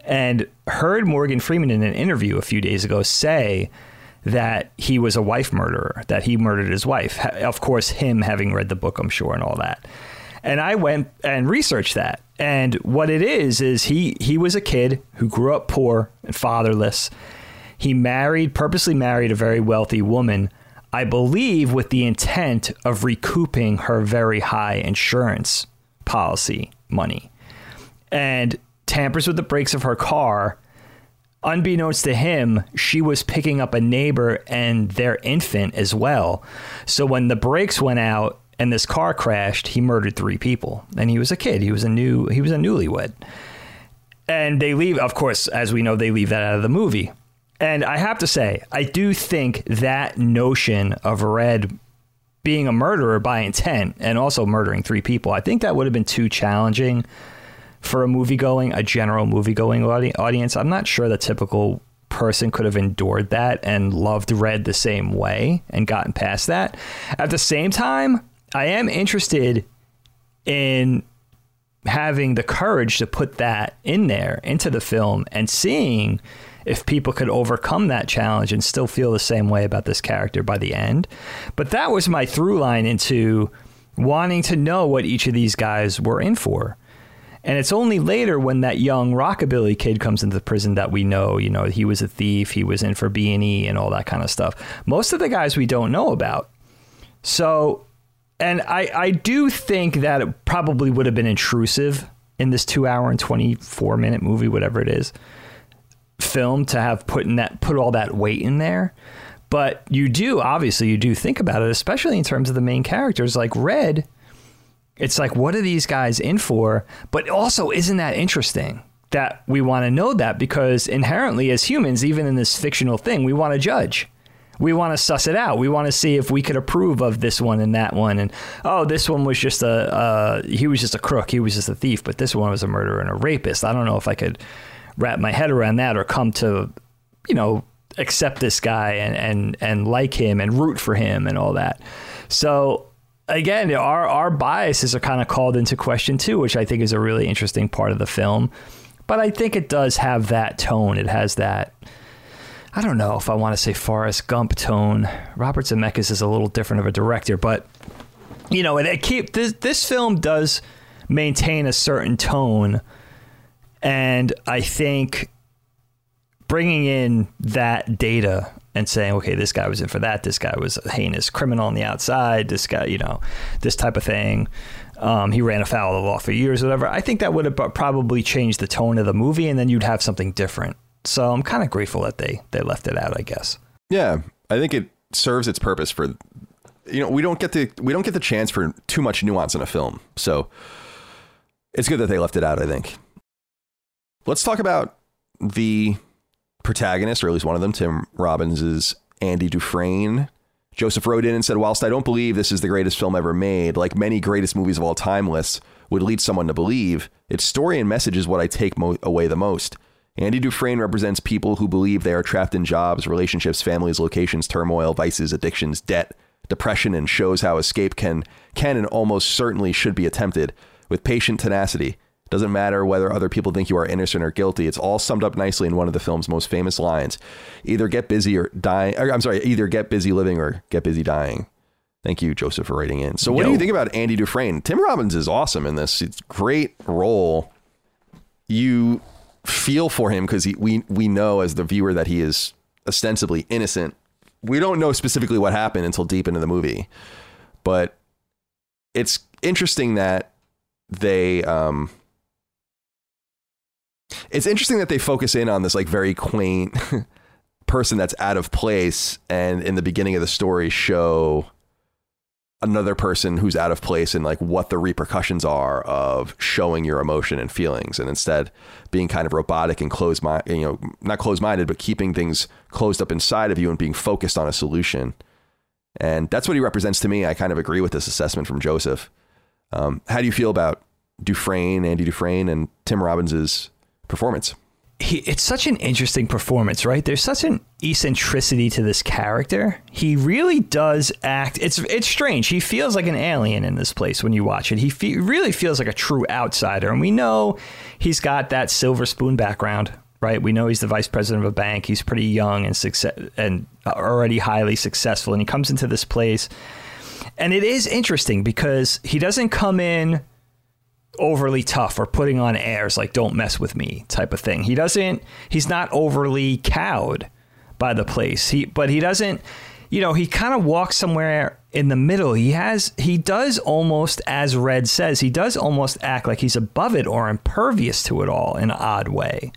and heard Morgan Freeman in an interview a few days ago say that he was a wife murderer, that he murdered his wife. Of course, him having read the book, I'm sure, and all that. And I went and researched that. And what it is is he he was a kid who grew up poor and fatherless. He married, purposely married a very wealthy woman, I believe with the intent of recouping her very high insurance policy money. And tampers with the brakes of her car. Unbeknownst to him, she was picking up a neighbor and their infant as well. So when the brakes went out and this car crashed, he murdered three people. And he was a kid. He was a new he was a newlywed. And they leave, of course, as we know, they leave that out of the movie. And I have to say, I do think that notion of Red being a murderer by intent and also murdering three people, I think that would have been too challenging for a movie going, a general movie going audi- audience. I'm not sure the typical person could have endured that and loved Red the same way and gotten past that. At the same time, I am interested in having the courage to put that in there into the film and seeing if people could overcome that challenge and still feel the same way about this character by the end. But that was my through line into wanting to know what each of these guys were in for. And it's only later when that young rockabilly kid comes into the prison that we know, you know, he was a thief, he was in for B and E and all that kind of stuff. Most of the guys we don't know about. So, and I, I do think that it probably would have been intrusive in this two hour and 24 minute movie, whatever it is, film to have put in that, put all that weight in there. But you do, obviously, you do think about it, especially in terms of the main characters like Red it's like, what are these guys in for? But also, isn't that interesting that we want to know that? Because inherently, as humans, even in this fictional thing, we want to judge. We want to suss it out. We want to see if we could approve of this one and that one. And oh, this one was just a uh, he was just a crook. He was just a thief. But this one was a murderer and a rapist. I don't know if I could wrap my head around that or come to, you know, accept this guy and and and like him and root for him and all that. So again, our our biases are kind of called into question too, which I think is a really interesting part of the film. But I think it does have that tone. It has that. I don't know if I want to say Forrest Gump tone. Robert Zemeckis is a little different of a director, but you know, it, it keep this this film does maintain a certain tone, and I think bringing in that data and saying, okay, this guy was in for that. This guy was a heinous criminal on the outside. This guy, you know, this type of thing. Um, he ran afoul of the law for years, whatever. I think that would have probably changed the tone of the movie, and then you'd have something different. So I'm kind of grateful that they they left it out. I guess. Yeah, I think it serves its purpose for. You know, we don't get the we don't get the chance for too much nuance in a film, so it's good that they left it out. I think. Let's talk about the protagonist, or at least one of them, Tim Robbins, Andy Dufresne. Joseph wrote in and said, Whilst I don't believe this is the greatest film ever made, like many greatest movies of all time lists would lead someone to believe, its story and message is what I take mo- away the most. Andy Dufresne represents people who believe they are trapped in jobs, relationships, families, locations, turmoil, vices, addictions, debt, depression, and shows how escape can, can and almost certainly should be attempted with patient tenacity. Doesn't matter whether other people think you are innocent or guilty. It's all summed up nicely in one of the film's most famous lines: "Either get busy or die." Or, I'm sorry, either get busy living or get busy dying. Thank you, Joseph, for writing in. So, what Yo. do you think about Andy Dufresne? Tim Robbins is awesome in this. It's great role. You feel for him because we we know as the viewer that he is ostensibly innocent. We don't know specifically what happened until deep into the movie, but it's interesting that they um, it's interesting that they focus in on this like very quaint person that's out of place and in the beginning of the story show another person who's out of place and like what the repercussions are of showing your emotion and feelings and instead being kind of robotic and closed mind you know not closed minded but keeping things closed up inside of you and being focused on a solution. And that's what he represents to me. I kind of agree with this assessment from joseph. Um, how do you feel about dufresne andy dufresne and tim robbins's performance. he, it's such an interesting performance, right? There's such an eccentricity to this character. He really does act. It's it's strange. He feels like an alien in this place when you watch it. He fe- really feels like a true outsider, and we know he's got that silver spoon background, right? We know he's the vice president of a bank. He's pretty young and success and already highly successful, and he comes into this place, and it is interesting because he doesn't come in overly tough or putting on airs like don't mess with me type of thing. He doesn't he's not overly cowed by the place. He but he doesn't you know, he kind of walks somewhere in the middle. He has he does almost as Red says, he does almost act like he's above it or impervious to it all in an odd way.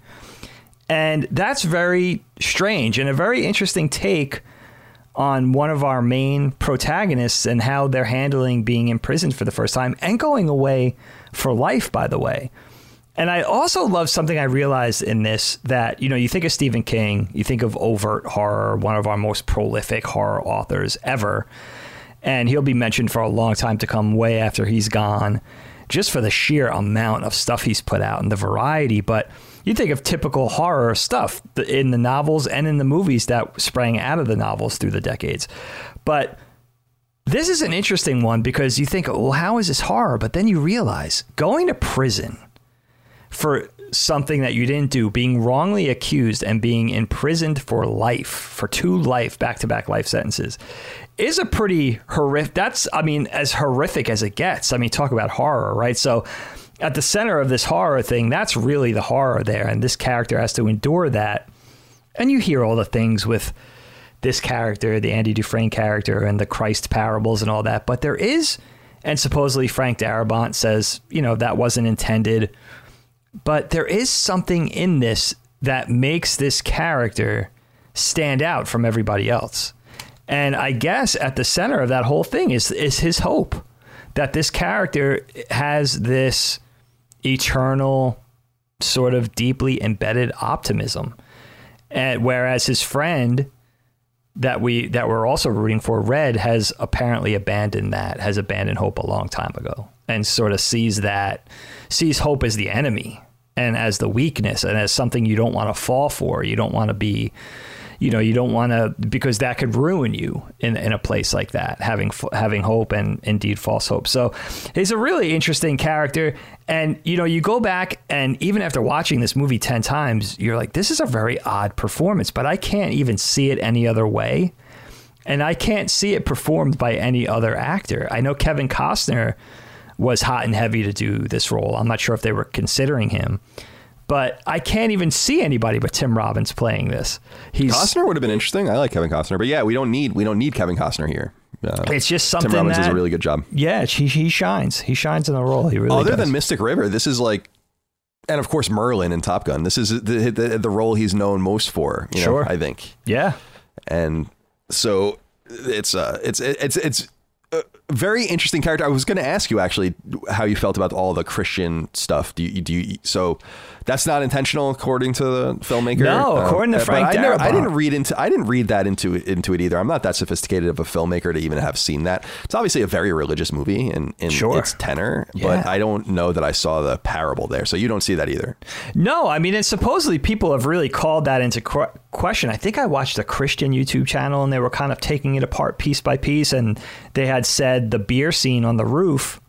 And that's very strange and a very interesting take on one of our main protagonists and how they're handling being imprisoned for the first time and going away for life, by the way. And I also love something I realized in this that, you know, you think of Stephen King, you think of overt horror, one of our most prolific horror authors ever. And he'll be mentioned for a long time to come, way after he's gone, just for the sheer amount of stuff he's put out and the variety. But you think of typical horror stuff in the novels and in the movies that sprang out of the novels through the decades. But this is an interesting one because you think, well, how is this horror? But then you realize going to prison for something that you didn't do, being wrongly accused and being imprisoned for life, for two life, back to back life sentences, is a pretty horrific. That's, I mean, as horrific as it gets. I mean, talk about horror, right? So, at the center of this horror thing, that's really the horror there. And this character has to endure that. And you hear all the things with this character, the Andy Dufresne character, and the Christ parables and all that. But there is, and supposedly Frank Darabont says, you know, that wasn't intended. But there is something in this that makes this character stand out from everybody else. And I guess at the center of that whole thing is is his hope that this character has this eternal sort of deeply embedded optimism. And whereas his friend that we that we're also rooting for. Red has apparently abandoned that, has abandoned hope a long time ago, and sort of sees that sees hope as the enemy and as the weakness and as something you don't want to fall for. You don't want to be you know you don't want to because that could ruin you in, in a place like that having having hope and indeed false hope. So he's a really interesting character and you know you go back and even after watching this movie 10 times you're like this is a very odd performance but i can't even see it any other way and i can't see it performed by any other actor. I know kevin costner was hot and heavy to do this role. I'm not sure if they were considering him but I can't even see anybody but Tim Robbins playing this. He's Costner would have been interesting. I like Kevin Costner, but yeah, we don't need we don't need Kevin Costner here. Uh, it's just something. Tim Robbins that, does a really good job. Yeah, he he shines. He shines in the role. He really. Other does. than Mystic River, this is like, and of course Merlin in Top Gun. This is the the, the role he's known most for. You know, sure, I think. Yeah, and so it's uh it's it's it's a very interesting character. I was going to ask you actually how you felt about all the Christian stuff. Do you do you so that's not intentional, according to the filmmaker. No, uh, according to Frank I, never, I, didn't read into. I didn't read that into into it either. I'm not that sophisticated of a filmmaker to even have seen that. It's obviously a very religious movie in, in sure. its tenor, yeah. but I don't know that I saw the parable there. So you don't see that either. No, I mean, and supposedly people have really called that into question. I think I watched a Christian YouTube channel and they were kind of taking it apart piece by piece, and they had said the beer scene on the roof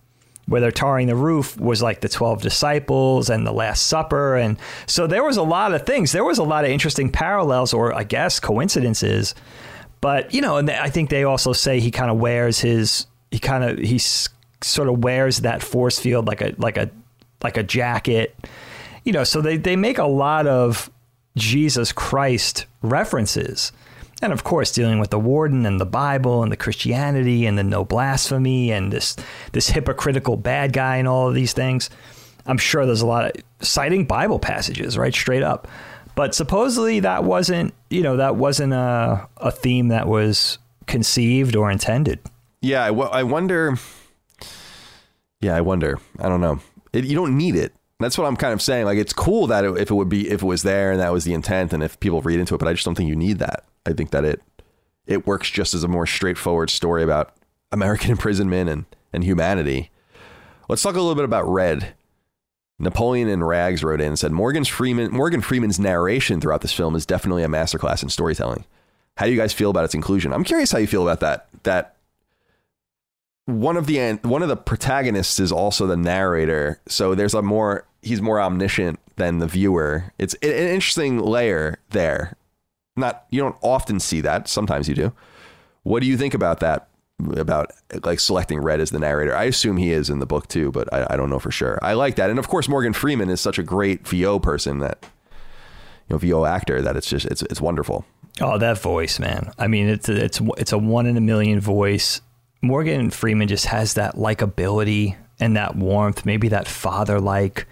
where they're tarring the roof was like the 12 disciples and the last supper. And so there was a lot of things. There was a lot of interesting parallels or i guess coincidences. But you know and i think they also say he kind of wears his he kind of he sort of wears that force field like a like a like a jacket. You know so they they make a lot of jesus christ references and of course dealing with the warden and the bible and the christianity and the no blasphemy and this this hypocritical bad guy and all of these things i'm sure there's a lot of citing bible passages right straight up. But supposedly that wasn't you know that wasn't a, a theme that was conceived or intended. Yeah I, w- I wonder yeah i wonder. I don't know. It, you don't need it. That's what I'm kind of saying. Like, it's cool that it, if it would be, if it was there and that was the intent, and if people read into it, but I just don't think you need that. I think that it it works just as a more straightforward story about American imprisonment and and humanity. Let's talk a little bit about Red. Napoleon and Rags wrote in and said Morgan's Freeman Morgan Freeman's narration throughout this film is definitely a masterclass in storytelling. How do you guys feel about its inclusion? I'm curious how you feel about that. That one of the one of the protagonists is also the narrator, so there's a more he's more omniscient than the viewer. It's an interesting layer there. Not you don't often see that. Sometimes you do. What do you think about that? About like selecting Red as the narrator. I assume he is in the book too, but I, I don't know for sure. I like that, and of course Morgan Freeman is such a great VO person that you know VO actor that it's just it's it's wonderful. Oh, that voice, man! I mean, it's a, it's it's a one in a million voice. Morgan Freeman just has that likability and that warmth, maybe that father like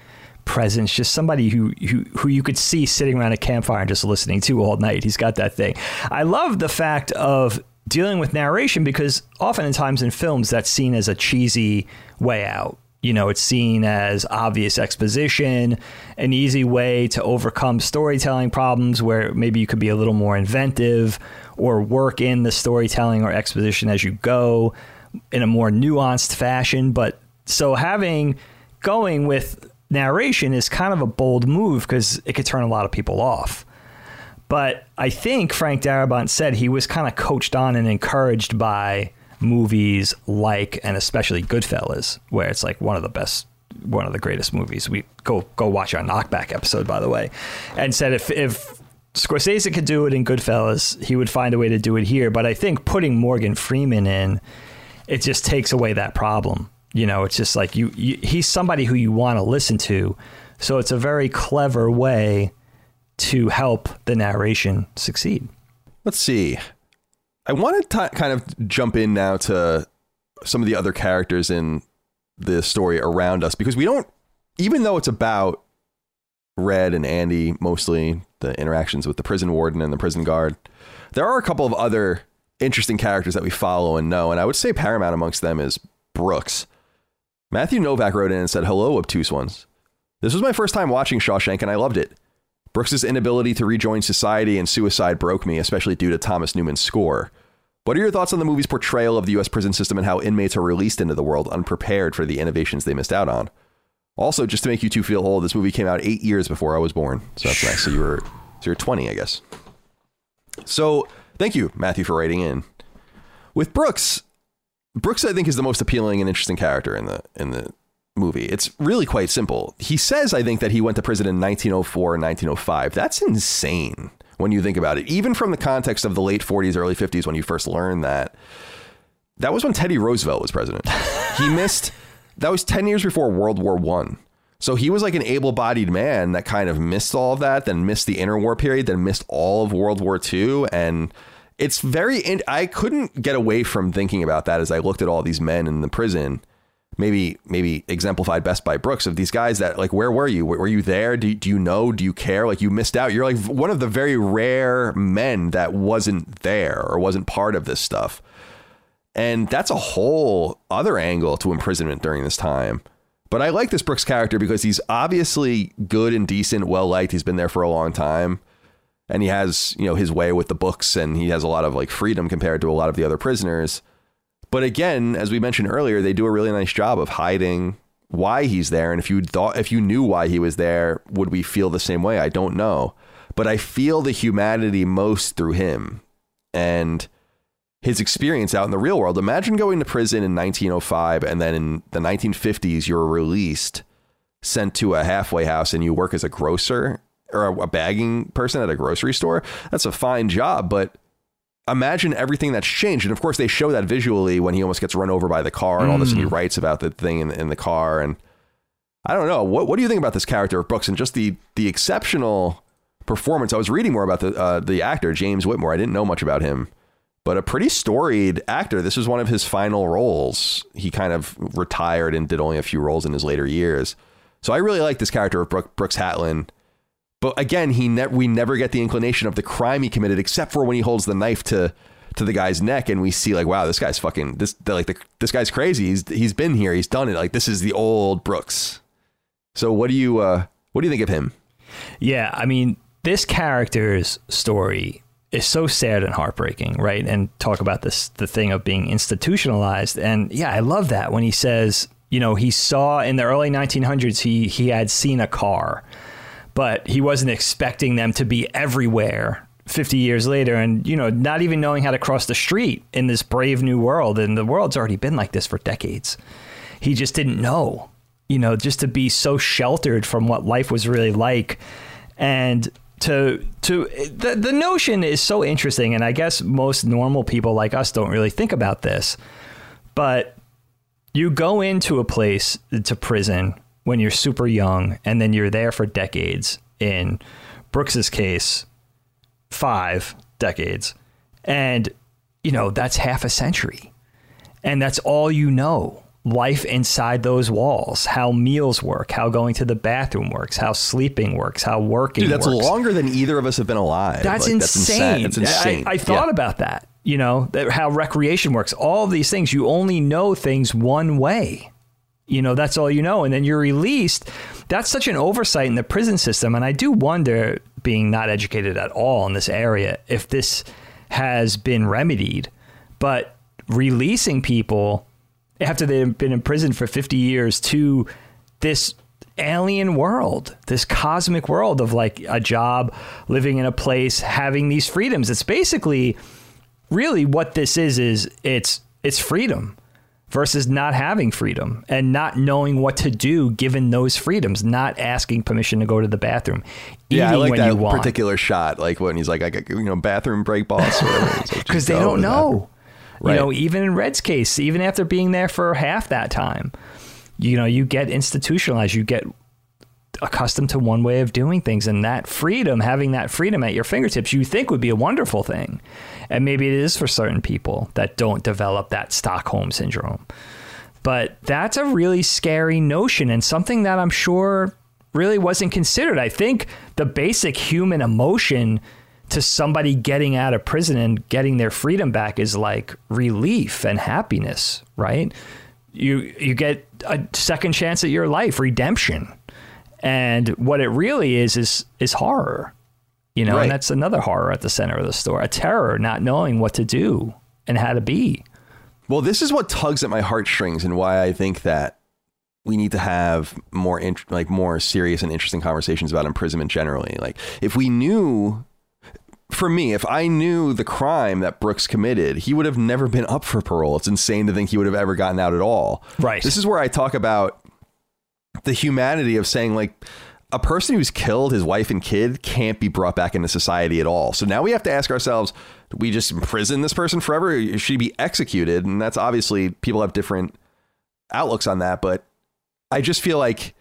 presence, just somebody who, who who you could see sitting around a campfire and just listening to all night. He's got that thing. I love the fact of dealing with narration because oftentimes in films that's seen as a cheesy way out. You know, it's seen as obvious exposition, an easy way to overcome storytelling problems where maybe you could be a little more inventive or work in the storytelling or exposition as you go in a more nuanced fashion. But so having going with narration is kind of a bold move because it could turn a lot of people off. But I think Frank Darabont said he was kind of coached on and encouraged by movies like and especially Goodfellas, where it's like one of the best one of the greatest movies. We go go watch our knockback episode, by the way, and said if if Scorsese could do it in Goodfellas, he would find a way to do it here. But I think putting Morgan Freeman in, it just takes away that problem. You know, it's just like you, you he's somebody who you want to listen to, so it's a very clever way to help the narration succeed. Let's see. I want to kind of jump in now to some of the other characters in the story around us because we don't, even though it's about Red and Andy mostly, the interactions with the prison warden and the prison guard, there are a couple of other interesting characters that we follow and know. And I would say paramount amongst them is Brooks. Matthew Novak wrote in and said, Hello, obtuse ones. This was my first time watching Shawshank and I loved it. Brooks's inability to rejoin society and suicide broke me, especially due to Thomas Newman's score. What are your thoughts on the movie's portrayal of the US prison system and how inmates are released into the world unprepared for the innovations they missed out on? Also, just to make you two feel old, this movie came out eight years before I was born. So that's nice. So you were so you're 20, I guess. So thank you, Matthew, for writing in. With Brooks, Brooks, I think, is the most appealing and interesting character in the in the movie. It's really quite simple. He says, I think, that he went to prison in 1904 and 1905. That's insane when you think about it. Even from the context of the late 40s, early 50s, when you first learn that. That was when Teddy Roosevelt was president. he missed, that was 10 years before World War One. So he was like an able bodied man that kind of missed all of that, then missed the interwar period, then missed all of World War II. And it's very, I couldn't get away from thinking about that as I looked at all these men in the prison maybe maybe exemplified best by Brooks of these guys that like where were you? Were you there? Do, do you know? Do you care? Like you missed out. You're like one of the very rare men that wasn't there or wasn't part of this stuff. And that's a whole other angle to imprisonment during this time. But I like this Brooks character because he's obviously good and decent well liked he's been there for a long time and he has you know his way with the books and he has a lot of like freedom compared to a lot of the other prisoners but again, as we mentioned earlier, they do a really nice job of hiding why he's there. And if you thought, if you knew why he was there, would we feel the same way? I don't know. But I feel the humanity most through him and his experience out in the real world. Imagine going to prison in 1905 and then in the 1950s, you're released, sent to a halfway house, and you work as a grocer or a bagging person at a grocery store. That's a fine job, but imagine everything that's changed. And of course, they show that visually when he almost gets run over by the car, and all this, a sudden he mm. writes about the thing in, in the car. And I don't know what what do you think about this character of Brooks and just the the exceptional performance? I was reading more about the uh, the actor James Whitmore. I didn't know much about him, but a pretty storied actor. This was one of his final roles. He kind of retired and did only a few roles in his later years. So I really like this character of Brooks Hatlen. But again, he ne- we never get the inclination of the crime he committed, except for when he holds the knife to to the guy's neck, and we see like, wow, this guy's fucking this like the, this guy's crazy. He's he's been here, he's done it. Like this is the old Brooks. So what do you uh, what do you think of him? Yeah, I mean, this character's story is so sad and heartbreaking, right? And talk about this the thing of being institutionalized. And yeah, I love that when he says You know, he saw in the early 1900s he he had seen a car, but he wasn't expecting them to be everywhere 50 years later. And you know not even knowing how to cross the street in this brave new world and the world's already been like this for decades. He just didn't know you know just to be so sheltered from what life was really like. And to to the, the notion is so interesting and i guess most normal people like us don't really think about this. But you go into a place to prison when you're super young and then you're there for decades in brooks's case five decades. And, you know, that's half a century. And that's all you know life inside those walls, how meals work, how going to the bathroom works, how sleeping works, how working Dude, that's works. longer than either of us have been alive. That's Like, insane. That's insane. I, I thought Yeah. about that. You know, that how recreation works. All these things, you only know things one way. You know, that's all you know. And then you're released. That's such an oversight in the prison system. And I do wonder, being not educated at all in this area, if this has been remedied. But releasing people after they've been in prison for 50 years to this alien world, this cosmic world of like a job, living in a place, having these freedoms. It's basically really what this is is it's it's freedom versus not having freedom and not knowing what to do given those freedoms, not asking permission to go to the bathroom, Yeah, I like when that particular shot, like when he's like, "I got you know bathroom break, boss," or whatever. Like, because they don't to the bathroom. know. Right. You know, even in Red's case, even after being there for half that time, you know, you get institutionalized, you get accustomed to one way of doing things, and that freedom, having that freedom at your fingertips, you think would be a wonderful thing, and maybe it is for certain people that don't develop that Stockholm syndrome. But that's a really scary notion and something that I'm sure really wasn't considered. I think the basic human emotion to somebody getting out of prison and getting their freedom back is like relief and happiness, right? You you get a second chance at your life, redemption. And what it really is is is horror. You know, Right. and that's another horror at the center of the story. A terror, not knowing what to do and how to be. Well, this is what tugs at my heartstrings, and why I think that we need to have more int- like more serious and interesting conversations about imprisonment generally. Like, if we knew, for me, if I knew the crime that Brooks committed, he would have never been up for parole. It's insane to think he would have ever gotten out at all. Right. This is where I talk about the humanity of saying like a person who's killed his wife and kid can't be brought back into society at all. So now we have to ask ourselves, do we just imprison this person forever? Or should he be executed? And that's obviously people have different outlooks on that, but I just feel like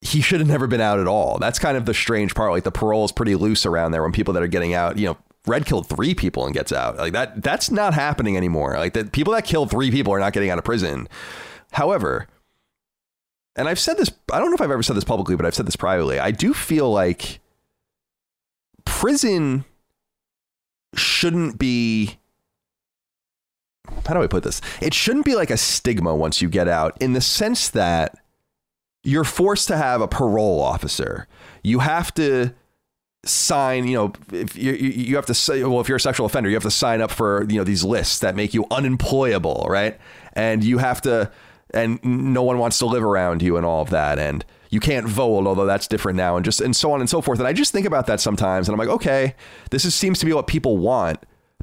he should have never been out at all. That's kind of the strange part. Like the parole is pretty loose around there when people that are getting out, you know, Red killed three people and gets out. Like that that's not happening anymore. Like the people that kill three people are not getting out of prison. However, and I've said this, I don't know if I've ever said this publicly, but I've said this privately. I do feel like prison shouldn't be how do I put this? It shouldn't be like a stigma once you get out in the sense that you're forced to have a parole officer. You have to sign, you know, if you you have to say, well, if you're a sexual offender, you have to sign up for, you know, these lists that make you unemployable, right? And you have to, and no one wants to live around you and all of that. And you can't vote, although that's different now, and just, and so on and so forth. And I just think about that sometimes and I'm like, okay, this is, seems to be what people want,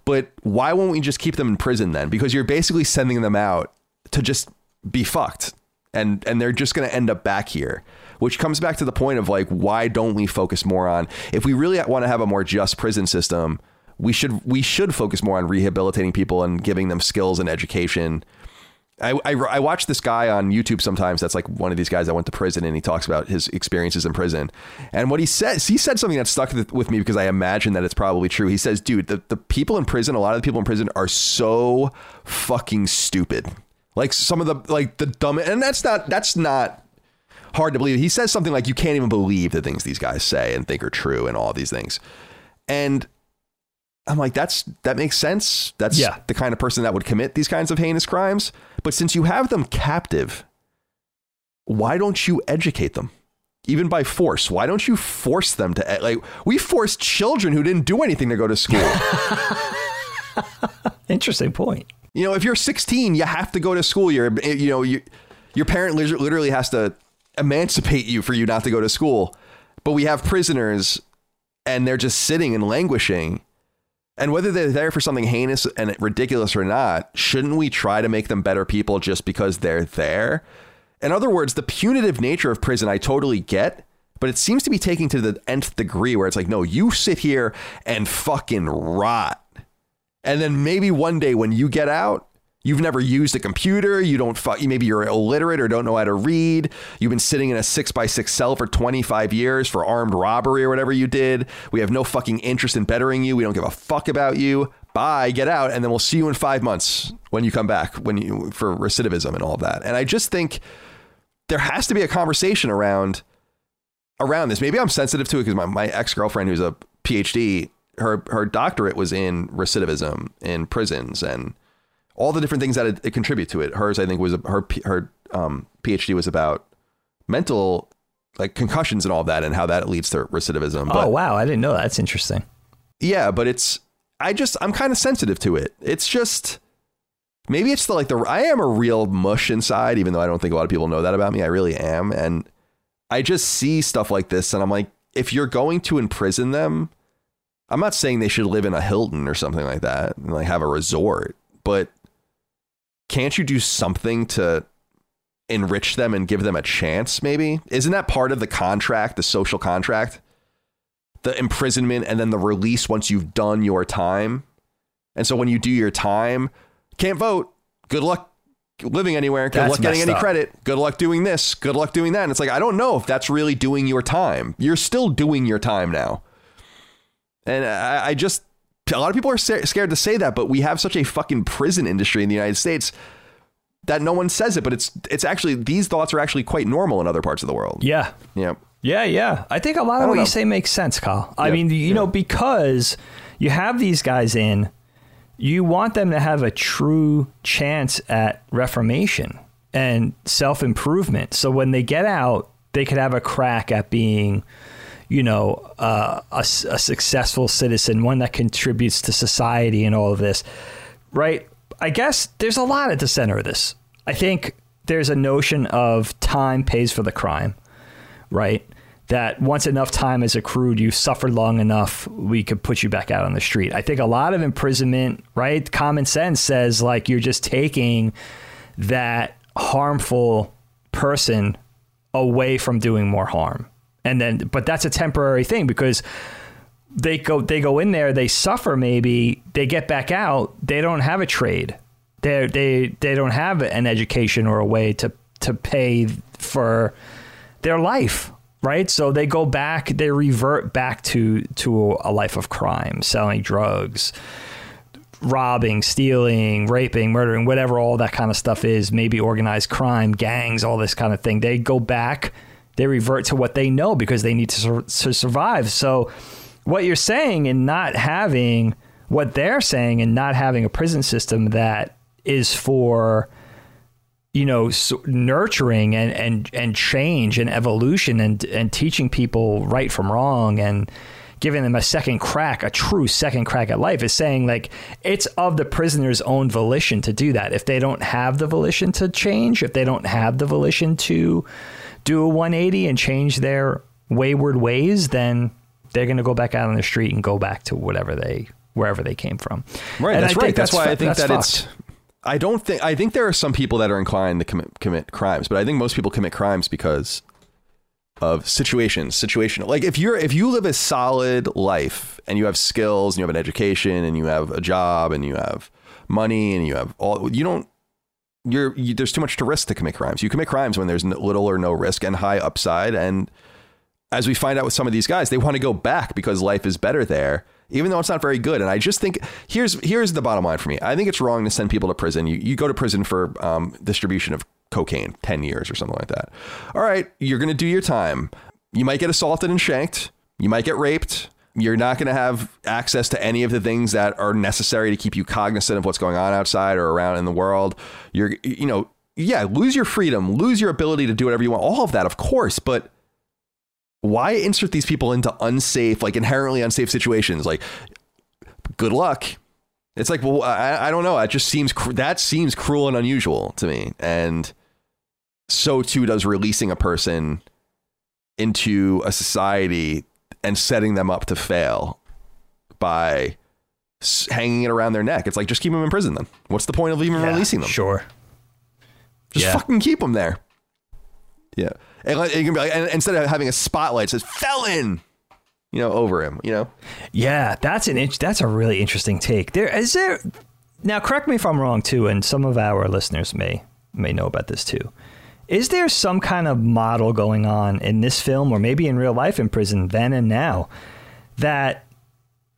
but why won't we just keep them in prison then? Because you're basically sending them out to just be fucked and and they're just going to end up back here which comes back to the point of like why don't we focus more on if we really want to have a more just prison system we should we should focus more on rehabilitating people and giving them skills and education I, I, I watch this guy on YouTube sometimes. That's like one of these guys that went to prison and he talks about his experiences in prison. And what he says, he said something that stuck with- me because I imagine that it's probably true. He says, dude, the, the people in prison, a lot of the people in prison are so fucking stupid. Like some of the, like the dumb, and that's not, that's not hard to believe. He says something like, you can't even believe the things these guys say and think are true and all these things. And I'm like, that's that makes sense. That's Yeah. the kind of person that would commit these kinds of heinous crimes. But since you have them captive, why don't you educate them? Even by force. Why don't you force them to eh, like we forced children who didn't do anything to go to school. Interesting point. you know, if you're 16, you have to go to school. You're eh, you know, you Your parent literally has to emancipate you for you not to go to school. But we have prisoners and they're just sitting and languishing. And whether they're there for something heinous and ridiculous or not, shouldn't we try to make them better people just because they're there? In other words, the punitive nature of prison, I totally get, but it seems to be taking to the nth degree where it's like, no, you sit here and fucking rot. And then maybe one day when you get out, You've never used a computer. You don't. Fu- maybe you're illiterate or don't know how to read. You've been sitting in a six by six cell for 25 years for armed robbery or whatever you did. We have no fucking interest in bettering you. We don't give a fuck about you. Bye. Get out, and then we'll see you in five months when you come back when you for recidivism and all of that. And I just think there has to be a conversation around around this. Maybe I'm sensitive to it because my, my ex girlfriend, who's a PhD, her her doctorate was in recidivism in prisons and all the different things that it, it contribute to it. Hers, I think, was her her um, PhD was about mental like concussions and all that, and how that leads to recidivism. But, oh wow, I didn't know that. That's interesting. Yeah, but it's I just I'm kind of sensitive to it. It's just maybe it's the like the I am a real mush inside, even though I don't think a lot of people know that about me. I really am, and I just see stuff like this, and I'm like, if you're going to imprison them. I'm not saying they should live in a Hilton or something like that and like have a resort, but can't you do something to enrich them and give them a chance maybe? Isn't that part of the contract the social contract? The imprisonment and then the release once you've done your time? And so when you do your time can't vote. Good luck living anywhere. Good That's luck getting any up. credit. Good luck doing this. Good luck doing that. And it's like i don't know if that's really doing your time. You're still doing your time now. And i, I just a lot of people are scared to say that, but we have such a fucking prison industry in the United States that no one says it, but it's it's actually these thoughts are actually quite normal in other parts of the world. Yeah. Yeah. Yeah, yeah. I think a lot of what know. you say makes sense, Kyle. I mean, you yeah. know, because you have these guys in, you want them to have a true chance at reformation and self improvement. So when they get out, they could have a crack at being, you know, uh, a, a successful citizen, one that contributes to society and all of this, right? I guess there's a lot at the center of this. I think there's a notion of time pays for the crime right? That once enough time is accrued, you've suffered long enough, we could put you back out on the street. I think a lot of imprisonment, right? Common sense says like you're just taking that harmful person away from doing more harm. And then, but that's a temporary thing because they go they go in there, they suffer maybe, they get back out, they don't have a trade. They they they don't have an education or a way to to pay for their life, right? So they go back, they revert back to to a life of crime, selling drugs, robbing, stealing, raping, murdering, whatever all that kind of stuff is, maybe organized crime, gangs, all this kind of thing. They go back, they revert to what they know because they need to, sur- to survive. So what you're saying and not having what they're saying and not having a prison system that is for you know s nurturing and and and change and evolution and and teaching people right from wrong and giving them a second crack a true second crack at life is saying like it's of the prisoner's own volition to do that if they don't have the volition to change if they don't have the volition to do a 180 and change their wayward ways then they're going to go back out on the street and go back to whatever they wherever they came from Right. And that's I right. That's, why fu- I think that's that it's. I don't think. I think there are some people that are inclined to commit commit crimes, but I think most people commit crimes because of situations, situational. Like if you're if you live a solid life and you have skills and you have an education and you have a job and you have money and you have all you don't you're you, there's too much to risk to commit crimes. You commit crimes when there's little or no risk and high upside and as we find out with some of these guys, they want to go back because life is better there, even though it's not very good. And I just think here's here's the bottom line for me. I think it's wrong to send people to prison. You you go to prison for um, distribution of cocaine, ten years or something like that. All right, you're to do your time. You might get assaulted and shanked. You might get raped. You're not going to have access to any of the things that are necessary to keep you cognizant of what's going on outside or around in the world. You're you know yeah, lose your freedom, lose your ability to do whatever you want. All of that, of course, but why insert these people into unsafe, like inherently unsafe situations? Like, good luck. It's like, well, I, I don't know. It just seems cr- that seems cruel and unusual to me. And so too does releasing a person into a society and setting them up to fail by hanging it around their neck. It's like just keep them in prison. Then what's the point of even Yeah, releasing them? Sure. Just Yeah. fucking keep them there. Yeah, and like, it can be like, and instead of having a spotlight, says felon, you know, over him. You know, Yeah, that's an int- that's a really interesting take. There is there now. Correct me if I'm wrong too, and some of our listeners may may know about this too. Is there some kind of model going on in this film, or maybe in real life in prison then and now, that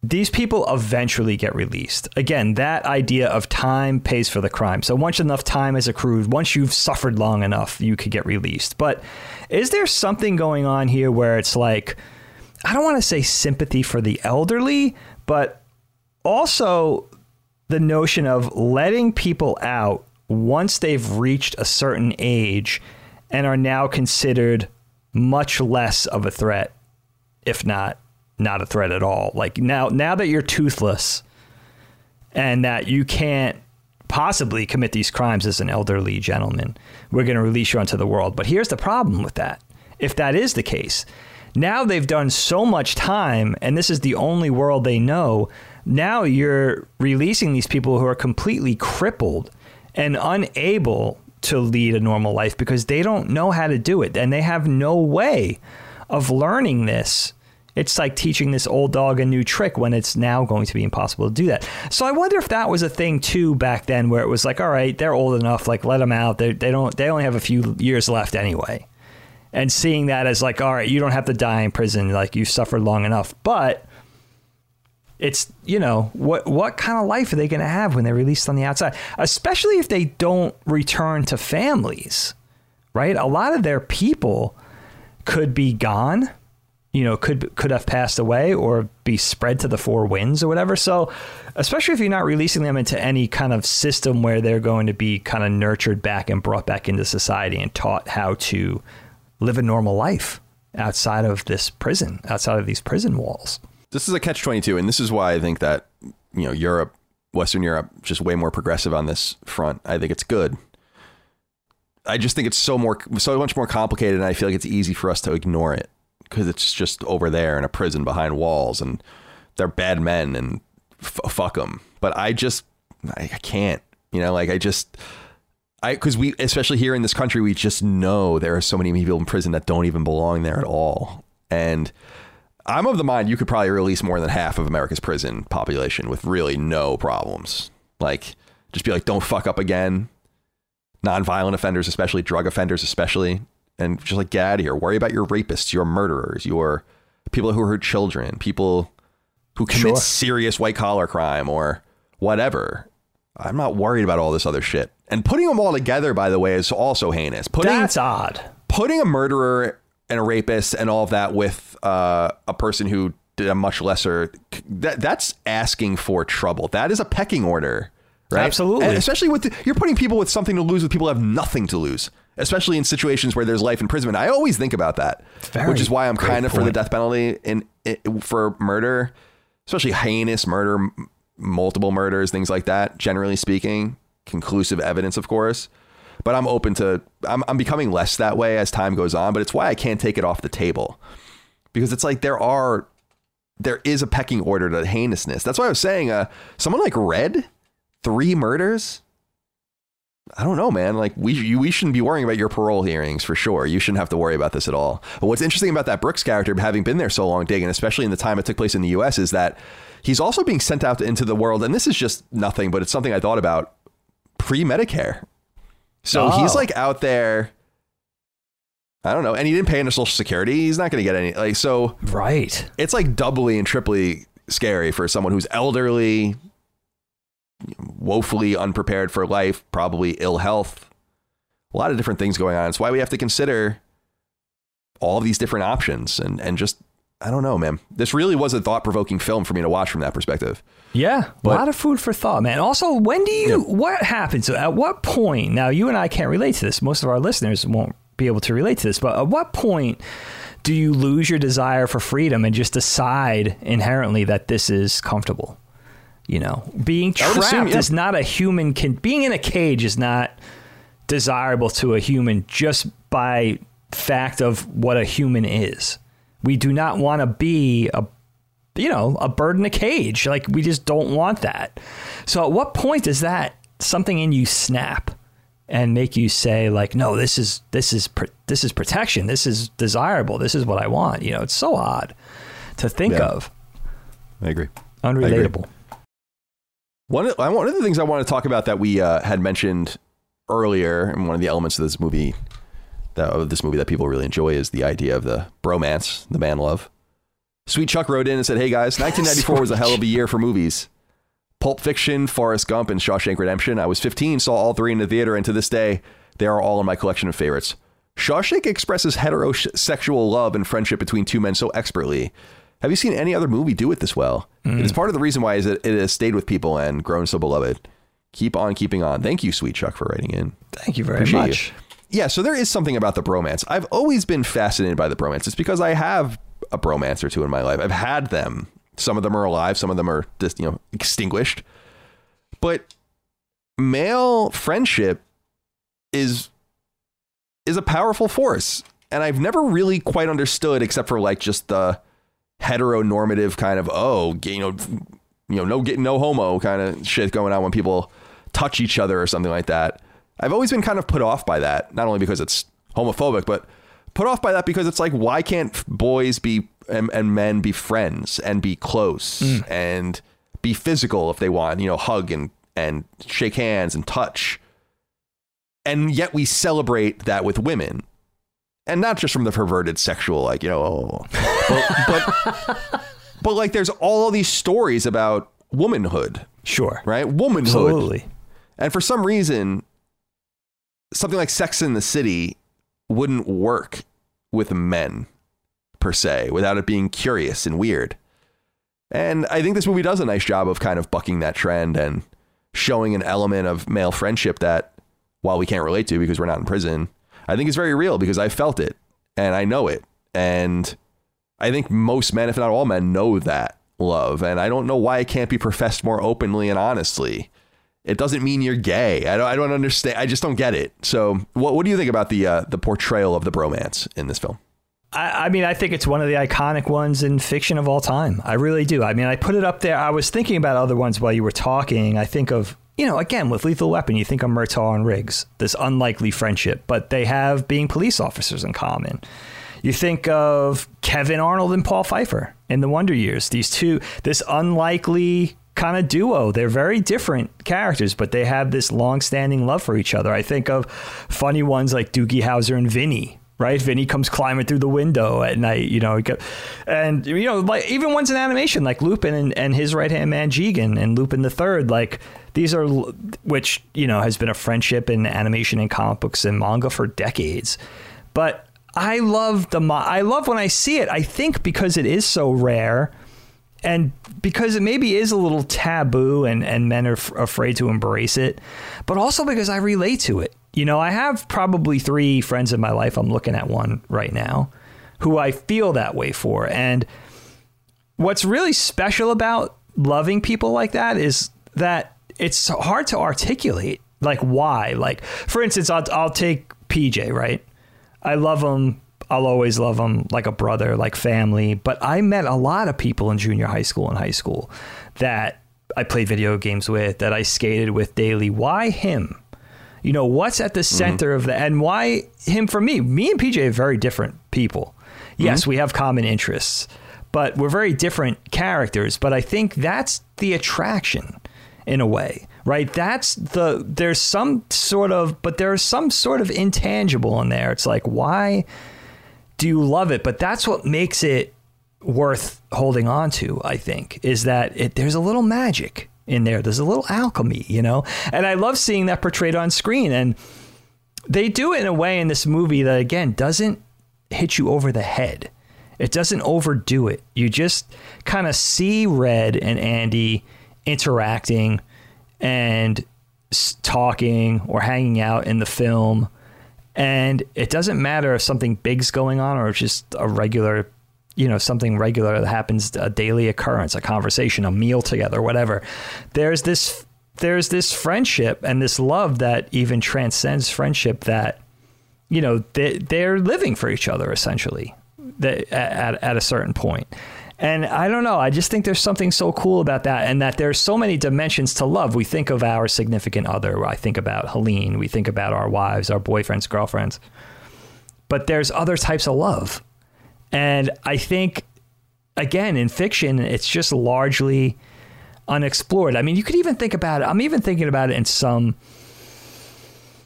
these people eventually get released? Again, that idea of time pays for the crime. So once enough time is accrued, once you've suffered long enough, you could get released. But is there something going on here where it's like I don't want to say sympathy for the elderly, but also the notion of letting people out once they've reached a certain age and are now considered much less of a threat, if not not a threat at all. Like now now that you're toothless and that you can't possibly commit these crimes as an elderly gentleman, we're going to release you onto the world. But here's the problem with that. If that is the case, now they've done so much time and this is the only world they know. Now you're releasing these people who are completely crippled and unable to lead a normal life because they don't know how to do it and they have no way of learning this. It's like teaching this old dog a new trick when it's now going to be impossible to do that. So I wonder if that was a thing too back then, where it was like, all right, they're old enough, like let them out. They they don't they only have a few years left anyway, and seeing that as like, all right, you don't have to die in prison, like you suffered long enough, but it's you know what what kind of life are they going to have when they're released on the outside? Especially if they don't return to families right? A lot of their people could be gone you know could could have passed away or be spread to the four winds or whatever. So especially if you're not releasing them into any kind of system where they're going to be kind of nurtured back and brought back into society and taught how to live a normal life outside of this prison outside of these prison walls this is a catch 22 and this is why i think that you know europe western europe just way more progressive on this front. I think it's good. I just think it's so more so much more complicated and i feel like it's easy for us to ignore it because it's just over there in a prison behind walls and they're bad men and f- fuck them but i just I, I can't you know like i just I because we especially here in this country we just know there are so many people in prison that don't even belong there at all. And I'm of the mind you could probably release more than half of America's prison population with really no problems. Like, just be like, don't fuck up again. Nonviolent offenders, especially drug offenders, especially, and just like get out of here. Worry about your rapists, your murderers, your people who hurt children, people who commit Sure. serious white collar crime or whatever. I'm not worried about all this other shit. And putting them all together, by the way, is also heinous. Putting that's odd putting a murderer and a rapist and all of that with uh, a person who did a much lesser that that's asking for trouble. That is a pecking order, right? Absolutely. And especially with the, you're putting people with something to lose with people who have nothing to lose. Especially in situations where there's life imprisonment, I always think about that, Very which is why I'm kind of for the death penalty in, in for murder, especially heinous murder, m- multiple murders, things like that. Generally speaking, conclusive evidence, of course but I'm open to I'm I'm becoming less that way as time goes on, but it's why I can't take it off the table. Because it's like there are there is a pecking order to heinousness. That's why I was saying uh someone like Red, three murders. I don't know, man. Like we you, we shouldn't be worrying about your parole hearings for sure. You shouldn't have to worry about this at all. But what's interesting about that Brooks character, having been there so long, digging, especially in the time it took place in the U.S., is that he's also being sent out into the world. And this is just nothing, but it's something I thought about pre-Medicare. So Oh. he's like out there. I don't know, and he didn't pay into Social Security. He's not going to get any. Like so, right it's like doubly and triply scary for someone who's elderly, woefully unprepared for life, probably ill health, a lot of different things going on. It's why we have to consider all these different options and and just I don't know, man. This really was a thought provoking film for me to watch from that perspective. Yeah, But- a lot of food for thought, man. Also, when do you? What happens? At what point? Now, you and I can't relate to this. Most of our listeners won't be able to relate to this. But at what point do you lose your desire for freedom and just decide inherently that this is comfortable? You know, being trapped assume, yeah. is not a human. Can being in a cage is not desirable to a human just by fact of what a human is. We do not want to be a you know, a bird in a cage. Like we just don't want that. So at what point does that something in you snap and make you say like, no, this is this is this is protection. This is desirable. This is what I want. You know, it's so odd to think Yeah. of. I agree. Unrelatable. One of, one of the things I want to talk about that we uh, had mentioned earlier, and one of the elements of this movie that of this movie that people really enjoy is the idea of the bromance, the man love. Sweet Chuck wrote in and said, "Hey guys, 1994 was a hell of a year for movies. Pulp Fiction, Forrest Gump, and Shawshank Redemption. I was 15, saw all three in the theater, and to this day, they are all in my collection of favorites. Shawshank expresses heterosexual love and friendship between two men so expertly. Have you seen any other movie do it this well? Mm. It is part of the reason why is it, it has stayed with people and grown so beloved. Keep on keeping on. Thank you, Sweet Chuck, for writing in. Thank you very Appreciate much. you. Yeah, so there is something about the bromance. I've always been fascinated by the bromance. It's because I have a bromance or two in my life. I've had them. Some of them are alive. Some of them are just you know extinguished. But male friendship is is a powerful force, and I've never really quite understood, except for like just the heteronormative kind of oh you know you know no get no homo kind of shit going on when people touch each other or something like that. I've always been kind of put off by that, not only because it's homophobic, but put off by that because it's like, why can't boys be and, and men be friends and be close mm. and be physical if they want, you know, hug and and shake hands and touch. And yet we celebrate that with women. And not just from the perverted sexual, like, you know, oh, but, but but like there's all these stories about womanhood, Sure. right? Womanhood. Absolutely. And for some reason, something like Sex in the City wouldn't work with men per se without it being curious and weird. And I think this movie does a nice job of kind of bucking that trend and showing an element of male friendship that while we can't relate to because we're not in prison, I think is very real because I felt it and I know it. And I think most men, if not all men, know that love. And I don't know why it can't be professed more openly and honestly. It doesn't mean you're gay. I don't. I don't understand. I just don't get it. So, what what do you think about the uh, the portrayal of the bromance in this film? I, I mean, I think it's one of the iconic ones in fiction of all time. I really do. I mean, I put it up there. I was thinking about other ones while you were talking. I think of, you know, again, with Lethal Weapon, you think of Murtaugh and Riggs, this unlikely friendship, but they have being police officers in common. You think of Kevin Arnold and Paul Pfeiffer in the Wonder Years. These two, this unlikely kind of duo. They're very different characters, but they have this long-standing love for each other. I think of funny ones like Doogie Howser and Vinny. Right, Vinny comes climbing through the window at night, you know, and you know, like even ones in animation, like Lupin and, and his right hand man Jigen and Lupin the Third, like these are, which you know, has been a friendship in animation and comic books and manga for decades. But I love the, I love when I see it. I think because it is so rare, and because it maybe is a little taboo and, and men are f- afraid to embrace it, but also because I relate to it. You know, I have probably three friends in my life. I'm looking at one right now who I feel that way for. And what's really special about loving people like that is that it's hard to articulate like why. Like, for instance, I'll, I'll take PJ, right? I love him. I'll always love him like a brother, like family. But I met a lot of people in junior high school and high school that I played video games with, that I skated with daily. Why him? You know, what's at the mm-hmm. center of that? and why him for me? Me and PJ are very different people. Yes, mm-hmm. we have common interests, but we're very different characters. But I think that's the attraction in a way, right? That's the, there's some sort of, but there's some sort of intangible in there. It's like, why do you love it? But that's what makes it worth holding on to, I think, is that it, there's a little magic in there. There's a little alchemy, you know? And I love seeing that portrayed on screen. And they do it in a way in this movie that, again, doesn't hit you over the head. It doesn't overdo it. You just kind of see Red and Andy interacting and talking or hanging out in the film. And it doesn't matter if something big's going on or just a regular, you know, something regular that happens, a daily occurrence, a conversation, a meal together, whatever. There's this there's this friendship and this love that even transcends friendship that you know they, they're living for each other essentially that, at, at a certain point and i don't know i just think there's something so cool about that and that there's so many dimensions to love we think of our significant other i think about helene we think about our wives our boyfriends girlfriends but there's other types of love and i think again in fiction it's just largely unexplored. I mean, you could even think about it. I'm even thinking about it in some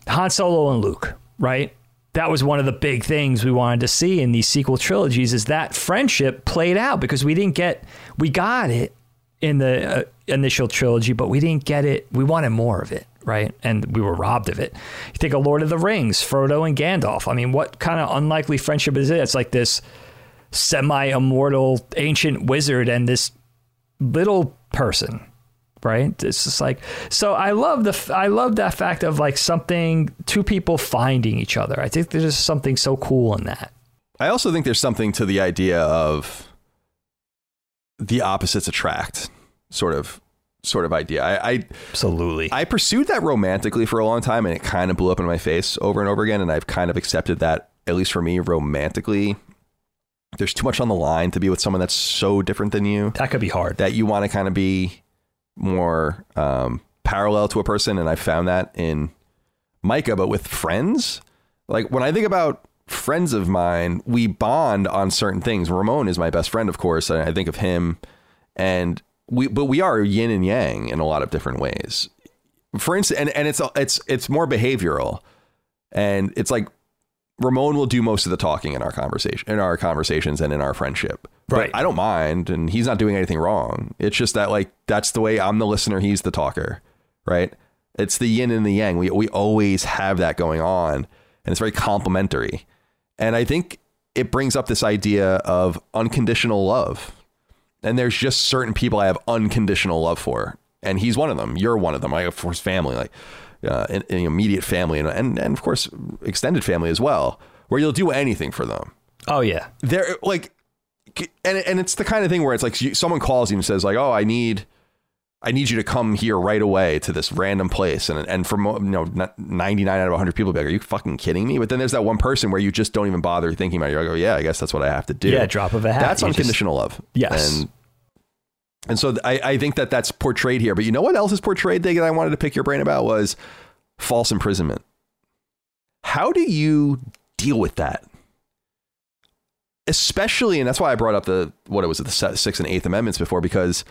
Han Solo and Luke, right? That was one of the big things we wanted to see in these sequel trilogies is that friendship played out because we didn't get we got it in the uh, initial trilogy, but we didn't get it. We wanted more of it, right? And we were robbed of it. You think of Lord of the Rings, Frodo and Gandalf. I mean, what kind of unlikely friendship is it? It's like this semi-immortal ancient wizard and this little person right? It's just like so i love the i love that fact of like something two people finding each other. I think there's something so cool in that. I also think there's something to the idea of the opposites attract sort of sort of idea. I, I absolutely. I pursued that romantically for a long time and it kind of blew up in my face over and over again and I've kind of accepted that at least for me romantically there's too much on the line to be with someone that's so different than you. That could be hard. That you want to kind of be more um, parallel to a person and I found that in Micah but with friends. Like when I think about friends of mine we bond on certain things. Ramon is my best friend of course and I think of him. And we but we are yin and yang in a lot of different ways. For instance and, and it's it's it's more behavioral. And it's like Ramon will do most of the talking in our conversation in our conversations and in our friendship. Right. But I don't mind and he's not doing anything wrong. It's just that like that's the way I'm the listener, he's the talker. Right? It's the yin and the yang. We we always have that going on and it's very complementary. And I think it brings up this idea of unconditional love. And there's just certain people I have unconditional love for. And he's one of them. You're one of them. I have for his family. Like uh, in, in immediate family and, and and of course extended family as well, where you'll do anything for them. oh yeah They're like, and and it's the kind of thing where it's like someone calls you and says like, oh, I need. I need you to come here right away to this random place, and and from you know ninety nine out of hundred people be like, "Are you fucking kidding me?" But then there's that one person where you just don't even bother thinking about it. You're like, "Oh yeah, I guess that's what I have to do." Yeah, drop of a hat. That's You just- unconditional love. Yes. and and so I, I think that that's portrayed here. But you know what else is portrayed that I wanted to pick your brain about was false imprisonment. How do you deal with that? Especially, and that's why I brought up the what it was the Sixth and Eighth Amendments before, because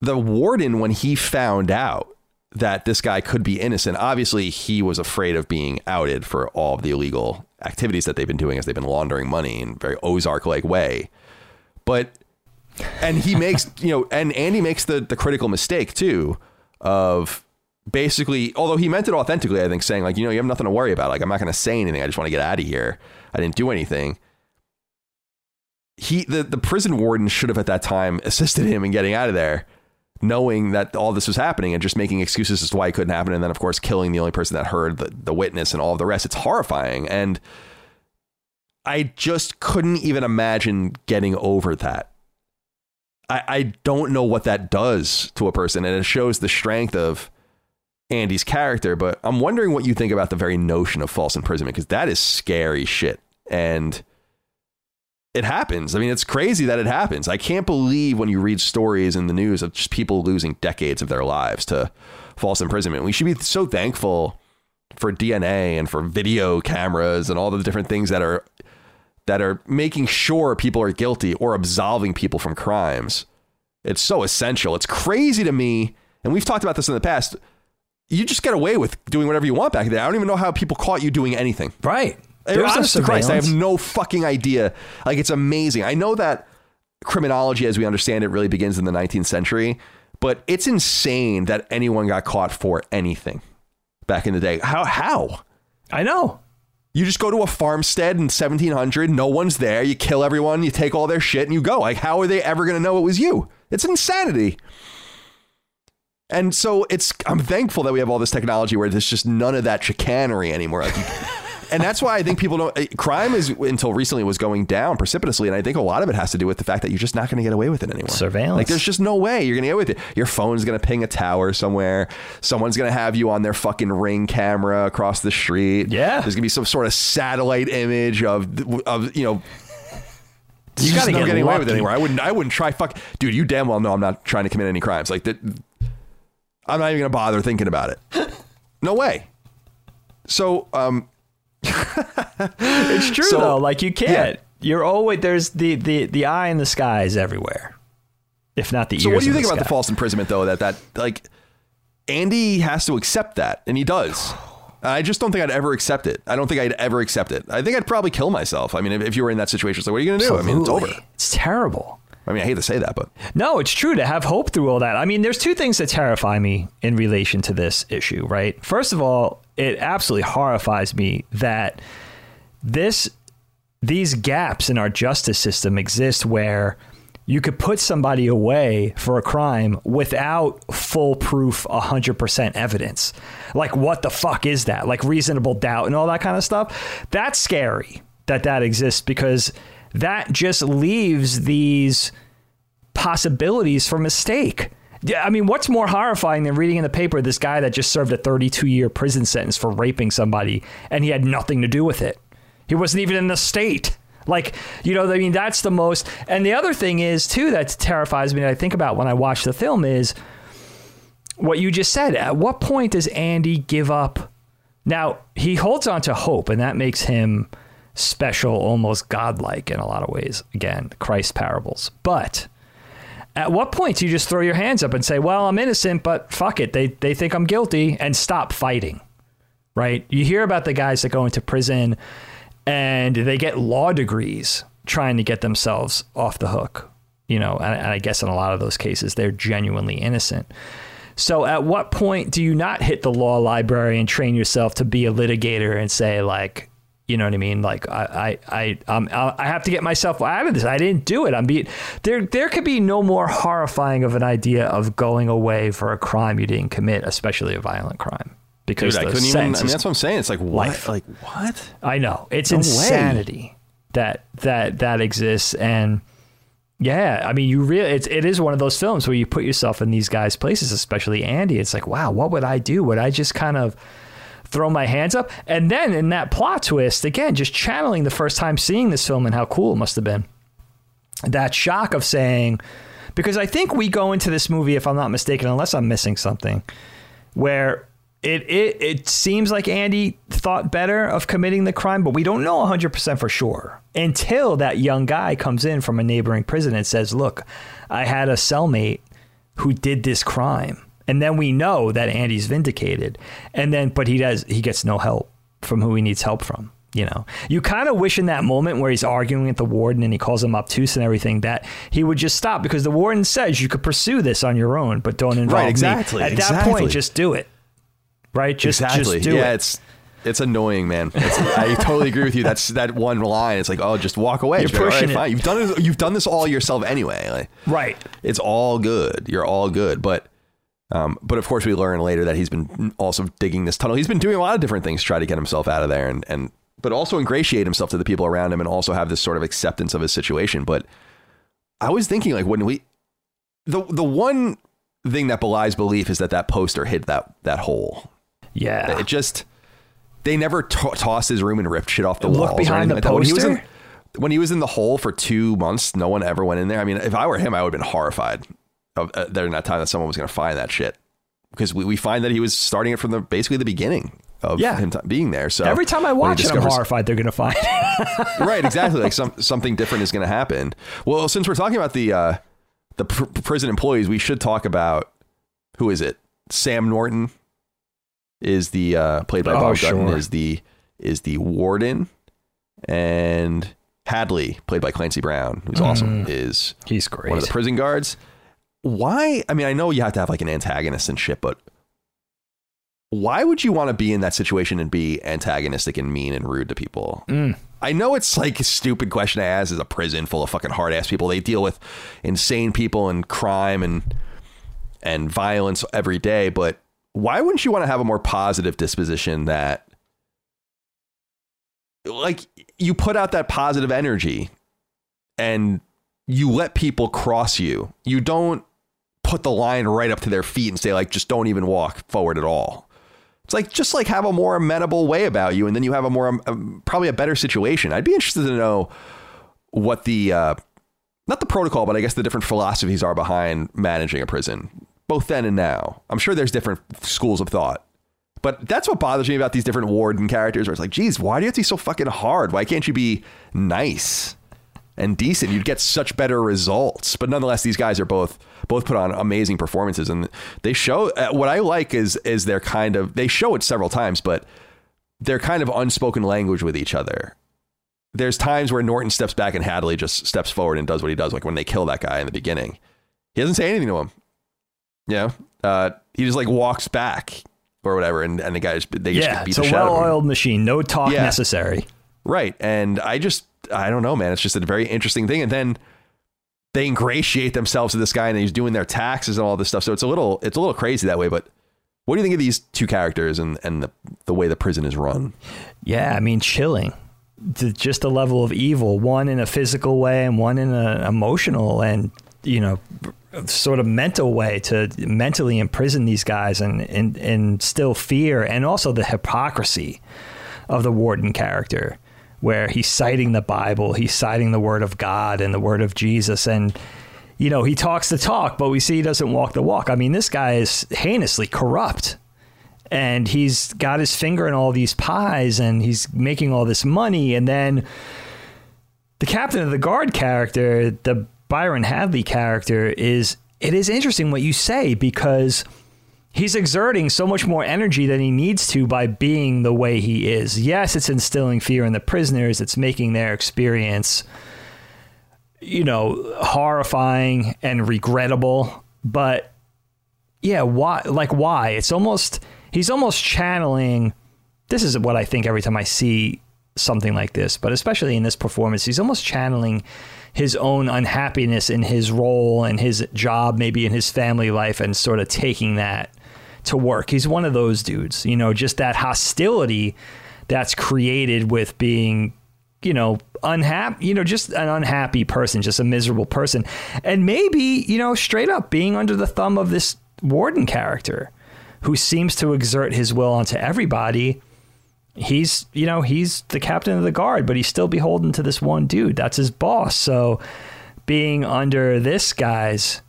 the warden, when he found out that this guy could be innocent, obviously he was afraid of being outed for all of the illegal activities that they've been doing as they've been laundering money in a very Ozark like way. But and he makes you know and andy makes the the critical mistake too of basically although he meant it authentically i think saying like you know you have nothing to worry about. Like i'm not going to say anything. I just want to get out of here. I didn't do anything he the, the prison warden should have at that time assisted him in getting out of there knowing that all this was happening and just making excuses as to why it couldn't happen and then of course killing the only person that heard the, the witness and all of the rest. It's horrifying. And i just couldn't even imagine getting over that. I, I don't know what that does to a person, and it shows the strength of Andy's character. But I'm wondering what you think about the very notion of false imprisonment because that is scary shit, and it happens. I mean, it's crazy that it happens. I can't believe when you read stories in the news of just people losing decades of their lives to false imprisonment. We should be so thankful for DNA and for video cameras and all the different things that are that are making sure people are guilty or absolving people from crimes. It's so essential. It's crazy to me, and we've talked about this in the past. You just get away with doing whatever you want back there. I don't even know how people caught you doing anything. right There's honest to Christ, I have no fucking idea. Like it's amazing. I know that criminology, as we understand it, really begins in the 19th century, but it's insane that anyone got caught for anything back in the day. How? How? i know You just go to a farmstead in 1700, no one's there, you kill everyone, you take all their shit, and you go. Like, how are they ever going to know it was you? It's insanity. And so it's, I'm thankful that we have all this technology where there's just none of that chicanery anymore. Like, and that's why I think people don't. eh, Crime is until recently was going down precipitously, and I think a lot of it has to do with the fact that you're just not going to get away with it anymore. Surveillance. Like, there's just no way you're going to get away with it. Your phone's going to ping a tower somewhere. Someone's going to have you on their fucking ring camera across the street. Yeah. there's going to be some sort of satellite image of of you know. You You gotta get getting away with it anymore. I wouldn't. I wouldn't try. Fuck, dude. You damn well know I'm not trying to commit any crimes. Like that. I'm not even gonna bother thinking about it. No way. So, um, It's true So- though. Like you can't. Yeah. You're always there's the the the eye in the sky is everywhere, if not the so ears. what do you in think about the false imprisonment though? That that like Andy has to accept that, and he does. I just don't think I'd ever accept it. I don't think I'd ever accept it. I think I'd probably kill myself. I mean, if, if you were in that situation, it's like, what are you gonna do? I mean, it's over. It's terrible. I mean, I hate to say that, but No, it's true to have hope through all that. I mean, there's two things that terrify me in relation to this issue, right? First of all, it absolutely horrifies me that this these gaps in our justice system exist where you could put somebody away for a crime without foolproof 100% evidence. Like what the fuck is that? Like reasonable doubt and all that kind of stuff. That's scary that that exists because that just leaves these possibilities for mistake. I mean, what's more horrifying than reading in the paper this guy that just served a 32 year prison sentence for raping somebody and he had nothing to do with it? He wasn't even in the state. Like, you know, I mean, that's the most. And the other thing is, too, that terrifies me that I think about when I watch the film is what you just said. At what point does Andy give up? Now, he holds on to hope, and that makes him special, almost godlike in a lot of ways. Again, Christ parables. But at what point do you just throw your hands up and say, well, I'm innocent, but fuck it. They, they think I'm guilty and stop fighting, right? You hear about the guys that go into prison and they get law degrees trying to get themselves off the hook, you know, and, and I guess in a lot of those cases, they're genuinely innocent. So at what point do you not hit the law library and train yourself to be a litigator and say like, you know what I mean? Like I, I, I, um, I have to get myself out of this. I didn't do it. I'm being there. There could be no more horrifying of an idea of going away for a crime you didn't commit, especially a violent crime. Because dude, I couldn't even. I mean, that's what I'm saying. It's like what? life. Like what? I know it's No way. insanity that that that exists, and yeah, I mean, you really it's it is one of those films where you put yourself in these guys' places, especially Andy. It's like, wow, what would I do? Would I just kind of throw my hands up? And then in that plot twist, again, just channeling the first time seeing this film and how cool it must have been. That shock of saying, because I think we go into this movie, if I'm not mistaken, unless I'm missing something, where it, it it seems like Andy thought better of committing the crime, but we don't know 100% for sure until that young guy comes in from a neighboring prison and says, "Look, I had a cellmate who did this crime." And then we know that Andy's vindicated. And then but he does he gets no help from who he needs help from. You know, you kind of wish in that moment where he's arguing with the warden and he calls him obtuse and everything that he would just stop because the warden says you could pursue this on your own, but don't involve Right, me. exactly, At that point, just do it. Right? Just exactly. just do yeah, it. it's it's annoying, man. It's, I totally agree with you. That's that one line. It's like, oh, just walk away. You're Just be like, pushing "All right, it." fine. You've done it. You've done this all yourself anyway. Like, right. it's all good. You're all good. But um, but of course we learn later that he's been also digging this tunnel. He's been doing a lot of different things to try to get himself out of there and and but also ingratiate himself to the people around him and also have this sort of acceptance of his situation. But I was thinking like when we the the one thing that belies belief is that that poster hit that that hole. Yeah. It just they never to tossed his room and ripped shit off the Look walls. behind the like that. When he was in poster? when he was in the hole for two months, no one ever went in there. I mean, if I were him, I would have been horrified of uh, during that time that someone was going to find that shit because we, we find that he was starting it from the basically the beginning of Yeah. him t- being there. So Every time I watch it, I'm horrified they're going to find right, exactly. Like some something different is going to happen. Well, since we're talking about the uh, the pr- prison employees, we should talk about who is it? Sam Norton is the uh, played by Oh, Bob Gunton sure. is the is the warden, and Hadley played by Clancy Brown, who's awesome, is He's great. one of the prison guards. Why? I mean, I know you have to have like an antagonist and shit, but why would you want to be in that situation and be antagonistic and mean and rude to people? Mm. I know it's like a stupid question to ask. Is a prison full of fucking hard ass people? They deal with insane people and crime and and violence every day. But why wouldn't you want to have a more positive disposition that like you put out that positive energy and you let people cross you. You don't put the line right up to their feet and say like just don't even walk forward at all. It's like just like have a more amenable way about you and then you have a more um, probably a better situation. I'd be interested to know what the uh not the protocol, but I guess the different philosophies are behind managing a prison, both then and now. I'm sure there's different schools of thought. But that's what bothers me about these different warden characters, where it's like, geez, why do you have to be so fucking hard? Why can't you be nice and decent? You'd get such better results. But nonetheless, these guys are both both put on amazing performances, and they show. Uh, what I like is is their kind of they show it several times, but they're kind of unspoken language with each other. There's times where Norton steps back and Hadley just steps forward and does what he does, like when they kill that guy in the beginning. He doesn't say anything to him. You know, uh, he just like walks back or whatever, and, and the guys they just Yeah, beat it's the a shit out of him. well-oiled machine. No talk Yeah. necessary. Right. And I just, I don't know, man. It's just a very interesting thing. And then they ingratiate themselves to this guy and he's doing their taxes and all this stuff. So it's a little, it's a little crazy that way. But what do you think of these two characters and, and the, the way the prison is run? Yeah, I mean, chilling. Just the level of evil, one in a physical way and one in an emotional and, you know, sort of mental way to mentally imprison these guys and, and, and still fear. And also the hypocrisy of the warden character, where he's citing the Bible, he's citing the word of God and the word of Jesus. And, you know, he talks the talk, but we see he doesn't walk the walk. I mean, this guy is heinously corrupt and he's got his finger in all these pies and he's making all this money and then the captain of the guard character the byron hadley character is it is interesting what you say because he's exerting so much more energy than he needs to by being the way he is. Yes it's instilling fear in the prisoners. It's making their experience you know horrifying and regrettable. But yeah why like why? It's almost he's almost channeling this is what i think every time i see something like this but especially in this performance he's almost channeling his own unhappiness in his role and his job maybe in his family life and sort of taking that to work he's one of those dudes you know just that hostility that's created with being you know, unhappy, you know, just an unhappy person, just a miserable person. And maybe, you know, straight up being under the thumb of this warden character who seems to exert his will onto everybody. He's, you know, he's the captain of the guard, but he's still beholden to this one dude. That's his boss. So being under this guy's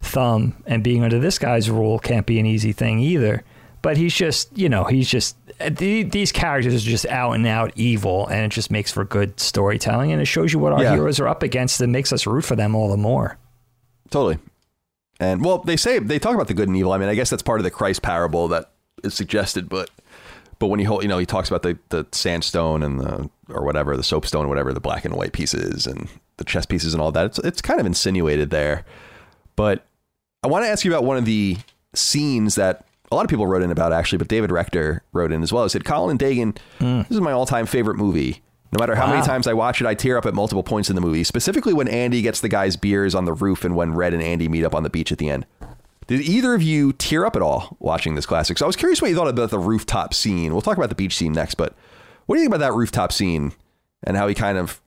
thumb and being under this guy's rule can't be an easy thing either. But he's just, you know, he's just uh, these characters are just out and out evil, and it just makes for good storytelling, and it shows you what our Yeah. heroes are up against, and makes us root for them all the more. Totally. And well, they say they talk about the good and evil. I mean, I guess that's part of the Christ parable that is suggested, but but when he hold, you know, he talks about the the sandstone and the or whatever, the soapstone, whatever, the black and white pieces and the chess pieces and all that. It's it's kind of insinuated there. But I want to ask you about one of the scenes that a lot of people wrote in about actually, but David Rector wrote in as well. He said, Colin and Dagan, hmm. this is my all time favorite movie. No matter how many times I watch it, I tear up at multiple points in the movie, specifically when Andy gets the guy's beers on the roof and when Red and Andy meet up on the beach at the end. Did either of you tear up at all watching this classic? So I was curious what you thought about the rooftop scene. We'll talk about the beach scene next, but what do you think about that rooftop scene and how he kind of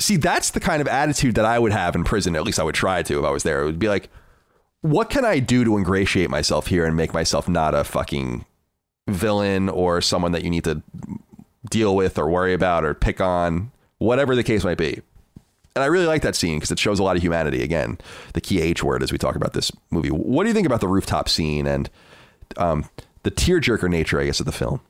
see that's the kind of attitude that I would have in prison, at least I would try to if I was there. It would be like, what can I do to ingratiate myself here and make myself not a fucking villain or someone that you need to deal with or worry about or pick on, whatever the case might be. And I really like that scene because it shows a lot of humanity. Again, the key H word as we talk about this movie. What do you think about the rooftop scene and um, the tearjerker nature, I guess, of the film?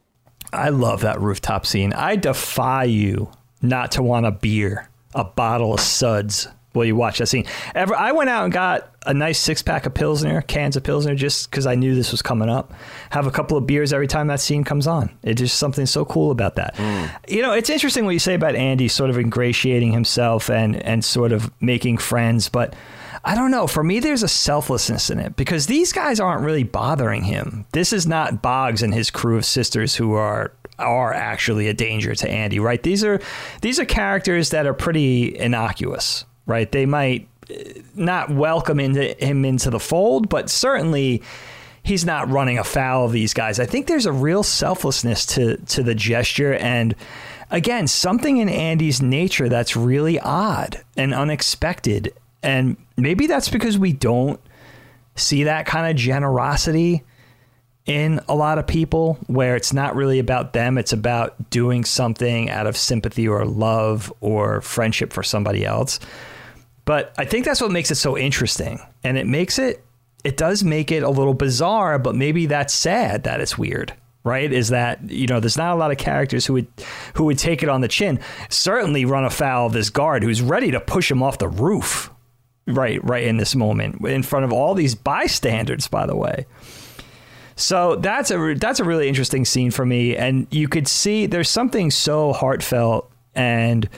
I love that rooftop scene. I defy you not to want a beer, a bottle of suds while you watch that scene. Ever, I went out and got a nice six pack of Pilsner, cans of Pilsner, just because I knew this was coming up. Have a couple of beers every time that scene comes on. It's just something so cool about that. Hmm. You know, it's interesting what you say about Andy sort of ingratiating himself and, and sort of making friends, but I don't know. For me, there's a selflessness in it because these guys aren't really bothering him. This is not Bogs and his crew of sisters who are are actually a danger to Andy, right? These are these are characters that are pretty innocuous, right? They might eh, not welcome into him into the fold, but certainly he's not running afoul of these guys. I think there's a real selflessness to to the gesture and again, something in Andy's nature that's really odd and unexpected. And maybe that's because we don't see that kind of generosity in a lot of people where it's not really about them, it's about doing something out of sympathy or love or friendship for somebody else. But I think that's what makes it so interesting. And it makes it, it does make it a little bizarre, but maybe that's sad that it's weird. Right? Is that you know there's not a lot of characters who would who would take it on the chin. Certainly run afoul of this guard who's ready to push him off the roof. Right, right in this moment, in front of all these bystanders. By the way, so that's a that's a really interesting scene for me, and you could see there's something so heartfelt and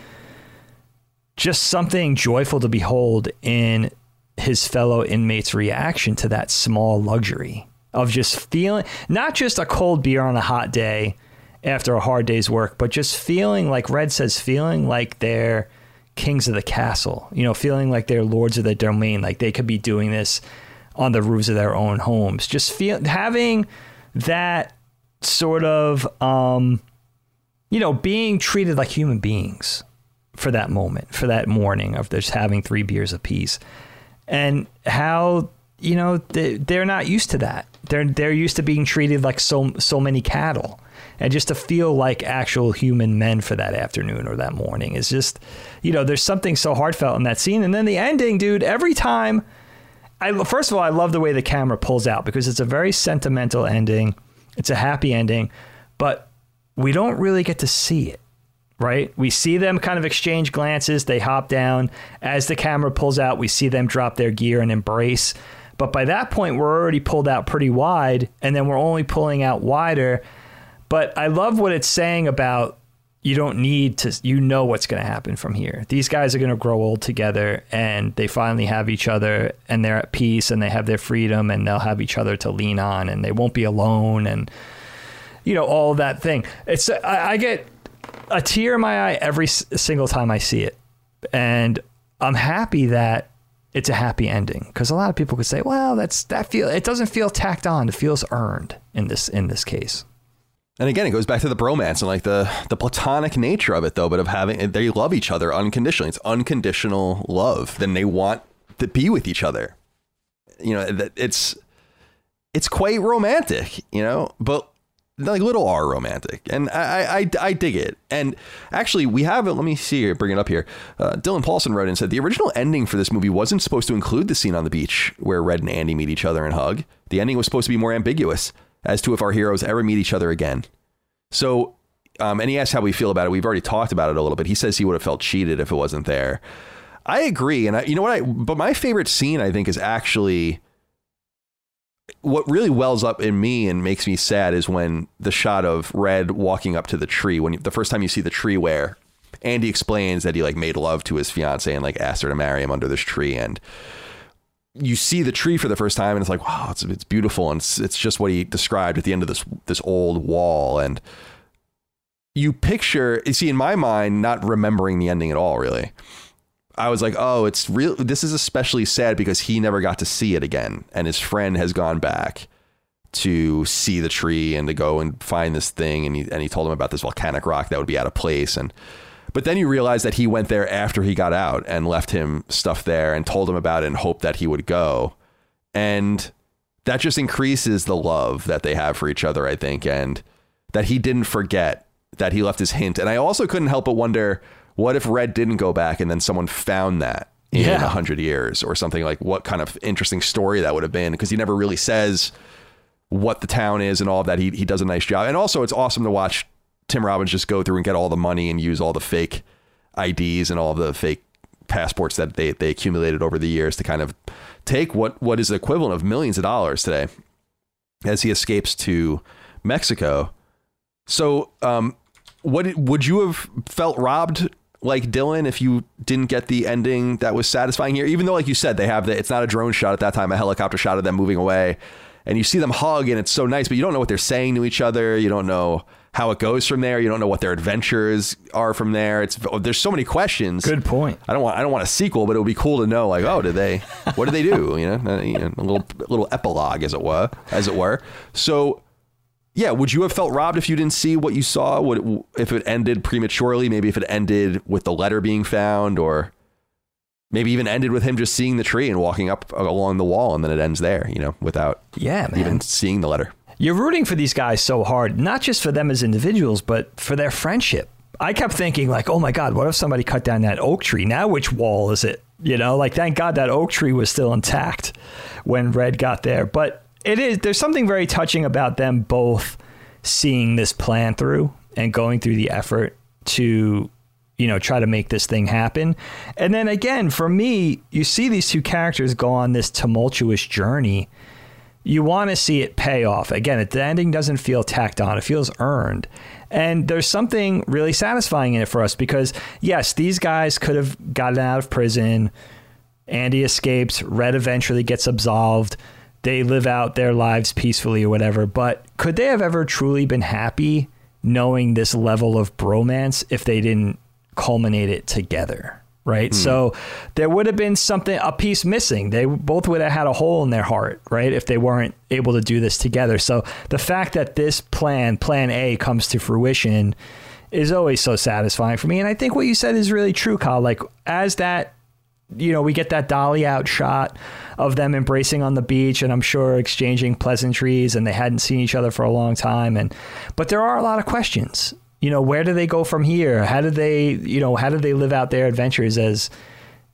just something joyful to behold in his fellow inmates' reaction to that small luxury of just feeling not just a cold beer on a hot day after a hard day's work, but just feeling like Red says, feeling like they're kings of the castle, you know, feeling like they're lords of the domain, like they could be doing this on the roofs of their own homes. Just feel having that sort of, um, you know, being treated like human beings for that moment, for that morning of just having three beers apiece, and how you know they, they're not used to that. They're they're used to being treated like so so many cattle, and just to feel like actual human men for that afternoon or that morning is just, you know, there's something so heartfelt in that scene. And then the ending, dude. Every time I first of all, I love the way the camera pulls out because it's a very sentimental ending. It's a happy ending, but we don't really get to see it, right? We see them kind of exchange glances. They hop down as the camera pulls out. We see them drop their gear and embrace. But by that point, we're already pulled out pretty wide, and then we're only pulling out wider. But I love what it's saying about you don't need to you know what's going to happen from here these guys are going to grow old together and they finally have each other and they're at peace and they have their freedom and they'll have each other to lean on and they won't be alone and you know all that thing it's i, I get a tear in my eye every single time i see it and i'm happy that it's a happy ending because a lot of people could say well that's that feel it doesn't feel tacked on it feels earned in this in this case and again, it goes back to the bromance and like the the platonic nature of it, though. But of having they love each other unconditionally. It's unconditional love. Then they want to be with each other. You know, it's it's quite romantic. You know, but like little R romantic, and I, I I dig it. And actually, we have it. Let me see bring it up here. Uh, Dylan Paulson wrote and said the original ending for this movie wasn't supposed to include the scene on the beach where Red and Andy meet each other and hug. The ending was supposed to be more ambiguous as to if our heroes ever meet each other again. So, um, and he asked how we feel about it. We've already talked about it a little bit. He says he would have felt cheated if it wasn't there. I agree, and I, you know what? I but my favorite scene I think is actually what really wells up in me and makes me sad is when the shot of Red walking up to the tree when you, the first time you see the tree where Andy explains that he like made love to his fiance and like asked her to marry him under this tree and you see the tree for the first time and it's like wow it's, it's beautiful and it's, it's just what he described at the end of this this old wall and you picture you see in my mind not remembering the ending at all really i was like oh it's real this is especially sad because he never got to see it again and his friend has gone back to see the tree and to go and find this thing and he, and he told him about this volcanic rock that would be out of place and but then you realize that he went there after he got out and left him stuff there and told him about it and hoped that he would go. And that just increases the love that they have for each other, I think, and that he didn't forget that he left his hint. And I also couldn't help but wonder what if Red didn't go back and then someone found that in a yeah. hundred years or something like what kind of interesting story that would have been because he never really says what the town is and all of that. He, he does a nice job. And also it's awesome to watch Tim Robbins just go through and get all the money and use all the fake IDs and all the fake passports that they, they accumulated over the years to kind of take what, what is the equivalent of millions of dollars today as he escapes to Mexico. So, um, what would you have felt robbed like Dylan if you didn't get the ending that was satisfying here? Even though, like you said, they have the it's not a drone shot at that time, a helicopter shot of them moving away, and you see them hug and it's so nice, but you don't know what they're saying to each other. You don't know how it goes from there. You don't know what their adventures are from there. It's oh, there's so many questions. Good point. I don't want I don't want a sequel, but it would be cool to know like oh did they what did they do you know, you know a little little epilogue as it were as it were. So yeah, would you have felt robbed if you didn't see what you saw? Would it, if it ended prematurely? Maybe if it ended with the letter being found, or maybe even ended with him just seeing the tree and walking up along the wall, and then it ends there. You know, without Yeah, man. even seeing the letter. You're rooting for these guys so hard, not just for them as individuals, but for their friendship. I kept thinking, like, oh my God, what if somebody cut down that oak tree? Now, which wall is it? You know, like, thank God that oak tree was still intact when Red got there. But it is, there's something very touching about them both seeing this plan through and going through the effort to, you know, try to make this thing happen. And then again, for me, you see these two characters go on this tumultuous journey you want to see it pay off. Again, the ending doesn't feel tacked on, it feels earned. And there's something really satisfying in it for us because, yes, these guys could have gotten out of prison. Andy escapes, Red eventually gets absolved. They live out their lives peacefully or whatever. But could they have ever truly been happy knowing this level of bromance if they didn't culminate it together? right? Mm. So there would have been something, a piece missing. They both would have had a hole in their heart, right? If they weren't able to do this together. So the fact that this plan, plan A, comes to fruition is always so satisfying for me. And I think what you said is really true, Kyle. Like, as that, you know, we get that dolly out shot of them embracing on the beach and I'm sure exchanging pleasantries and they hadn't seen each other for a long time. And, but there are a lot of questions you know, where do they go from here? How do they, you know, how do they live out their adventures as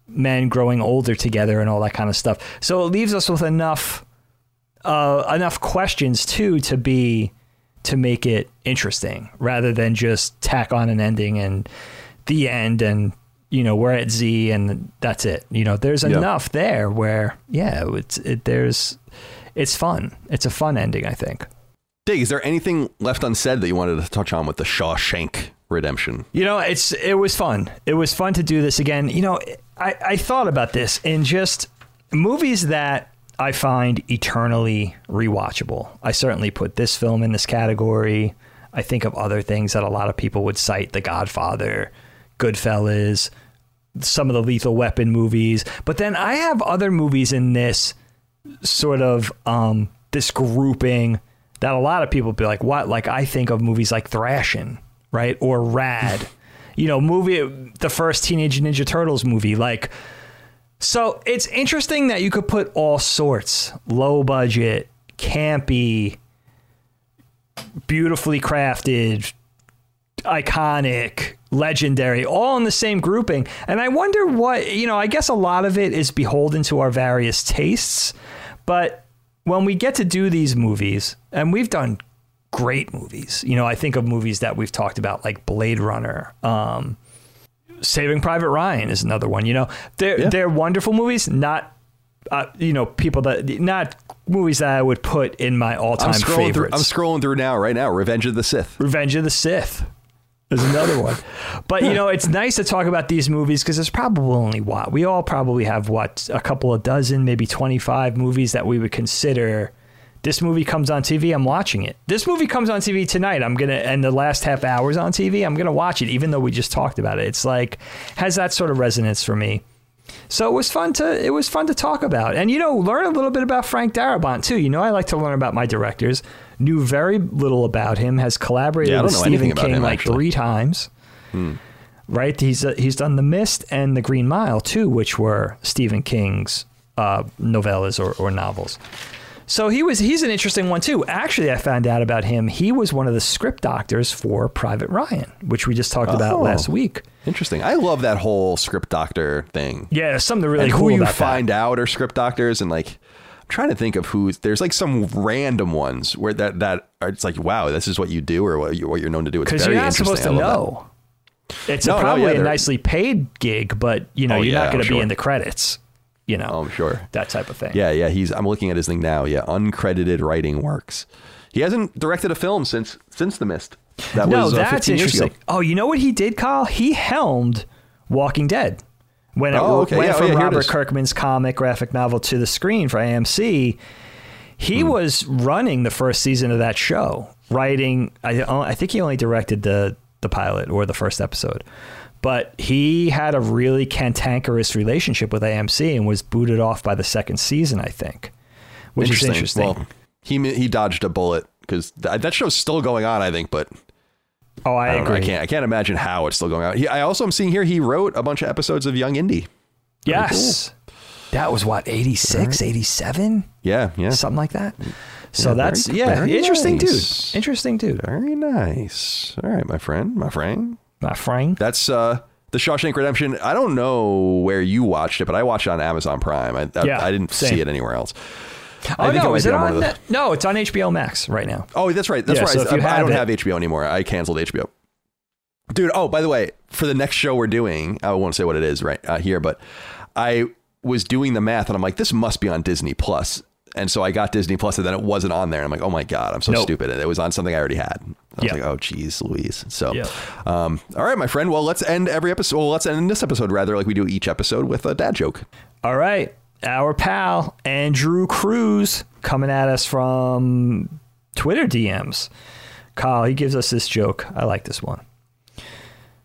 men growing older together and all that kind of stuff? So it leaves us with enough, uh, enough questions too to be to make it interesting rather than just tack on an ending and the end and you know we're at Z and that's it. You know, there's enough there where yeah, it's it, there's it's fun. It's a fun ending, I think. Dig, is there anything left unsaid that you wanted to touch on with the Shawshank Redemption? You know, it's it was fun. It was fun to do this again. You know, I, I thought about this in just movies that I find eternally rewatchable. I certainly put this film in this category. I think of other things that a lot of people would cite The Godfather, Goodfellas, some of the Lethal Weapon movies. But then I have other movies in this sort of um, this grouping that a lot of people be like, what? Like I think of movies like Thrashin', right? Or Rad. you know, movie the first Teenage Ninja Turtles movie. Like so it's interesting that you could put all sorts, low budget, campy, beautifully crafted, iconic, legendary, all in the same grouping. And I wonder what, you know, I guess a lot of it is beholden to our various tastes, but when we get to do these movies, and we've done great movies. You know, I think of movies that we've talked about, like Blade Runner, um, Saving Private Ryan is another one. You know, they're yeah. they're wonderful movies. Not, uh, you know, people that not movies that I would put in my all time favorites. Through, I'm scrolling through now, right now. Revenge of the Sith. Revenge of the Sith. There's another one. But you know, it's nice to talk about these movies because there's probably only what we all probably have what a couple of dozen, maybe 25 movies that we would consider. This movie comes on TV, I'm watching it. This movie comes on TV tonight. I'm gonna and the last half hours on TV, I'm gonna watch it, even though we just talked about it. It's like has that sort of resonance for me. So it was fun to it was fun to talk about, and you know, learn a little bit about Frank Darabont too. You know, I like to learn about my directors knew very little about him, has collaborated yeah, with Stephen King him, like actually. three times. Hmm. Right? He's uh, he's done The Mist and The Green Mile too, which were Stephen King's uh, novellas or, or novels. So he was he's an interesting one too. Actually, I found out about him. He was one of the script doctors for Private Ryan, which we just talked oh, about last week. Interesting. I love that whole script doctor thing. Yeah, something really and cool who you find that. out are script doctors and like trying to think of who's there's like some random ones where that that are, it's like wow this is what you do or what you what you're known to do. Because you're not supposed to know. That. It's no, probably no, yeah, a nicely paid gig, but you know oh, you're yeah, not going to sure. be in the credits. You know, oh, I'm sure that type of thing. Yeah, yeah. He's I'm looking at his thing now. Yeah, uncredited writing works. He hasn't directed a film since since The Mist. That no, was, uh, that's interesting. Oh, you know what he did, Kyle? He helmed Walking Dead when it oh, okay. went yeah, from oh, yeah, Robert Kirkman's comic graphic novel to the screen for AMC, he hmm. was running the first season of that show, writing. I, I think he only directed the the pilot or the first episode, but he had a really cantankerous relationship with AMC and was booted off by the second season. I think, which is interesting. Well, he he dodged a bullet because th- that show's still going on. I think, but Oh, I, I, don't know, agree. I can't. I can't imagine how it's still going on. He, I also am seeing here he wrote a bunch of episodes of Young Indy. Yes. That was what, 86, 87? Yeah, yeah. Something like that. So Yeah, that's, very- yeah, very interesting nice. dude. Interesting dude. Very nice. All right, my friend, my friend. My friend. That's uh the Shawshank Redemption. I don't know where you watched it, but I watched it on Amazon Prime. I, I, Yeah, I didn't same. see it anywhere else. Oh, think no, might is it on on that? No, it's on HBO Max right now. Oh, that's right. That's Yeah, right. so you I, I don't it- have HBO anymore. I canceled HBO. Dude, oh, by the way, for the next show we're doing, I won't say what it is right uh, here, but I was doing the math and I'm like, this must be on Disney Plus. And so I got Disney Plus and then it wasn't on there. I'm like, oh my God, I'm so Nope. stupid. It was on something I already had. I was Yeah. like, oh, geez, Louise. So, Yeah. um, all right, my friend. Well, let's end every episode. Well, let's end this episode rather like we do each episode with a dad joke. All right. Our pal, Andrew Cruz, coming at us from Twitter DMs. Kyle, he gives us this joke. I like this one.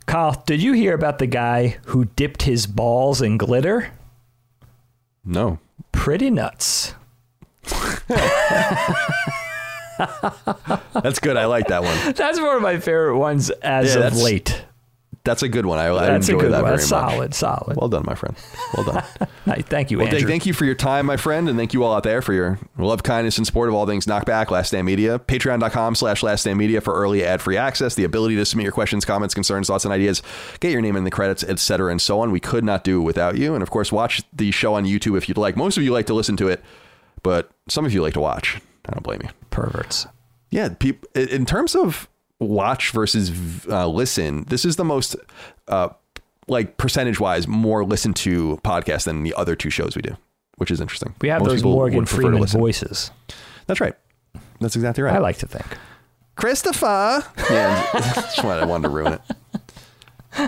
Kyle, did you hear about the guy who dipped his balls in glitter? No. Pretty nuts. That's good. I like that one. That's one of my favorite ones as Yeah, of late. That's a good one. I, I enjoy that one. very That's much. solid, solid. Well done, my friend. Well done. Thank you, Well, Andrew. thank, thank you for your time, my friend, and thank you all out there for your love, kindness, and support of all things Knockback, Last Stand Media. Patreon.com slash Last Stand Media for early ad-free access, the ability to submit your questions, comments, concerns, thoughts, and ideas, get your name in the credits, etc., and so on. We could not do without you. And, of course, watch the show on YouTube if you'd like. Most of you like to listen to it, but some of you like to watch. I don't blame you. Perverts. Yeah, peop in terms of watch versus uh, listen, this is the most, uh, like percentage wise, more listened to podcast than the other two shows we do, which is interesting. We have Most those people Morgan would Freeman voices. That's right. That's exactly right. I like to think. Christopher. Yeah, that's why I wanted to ruin it.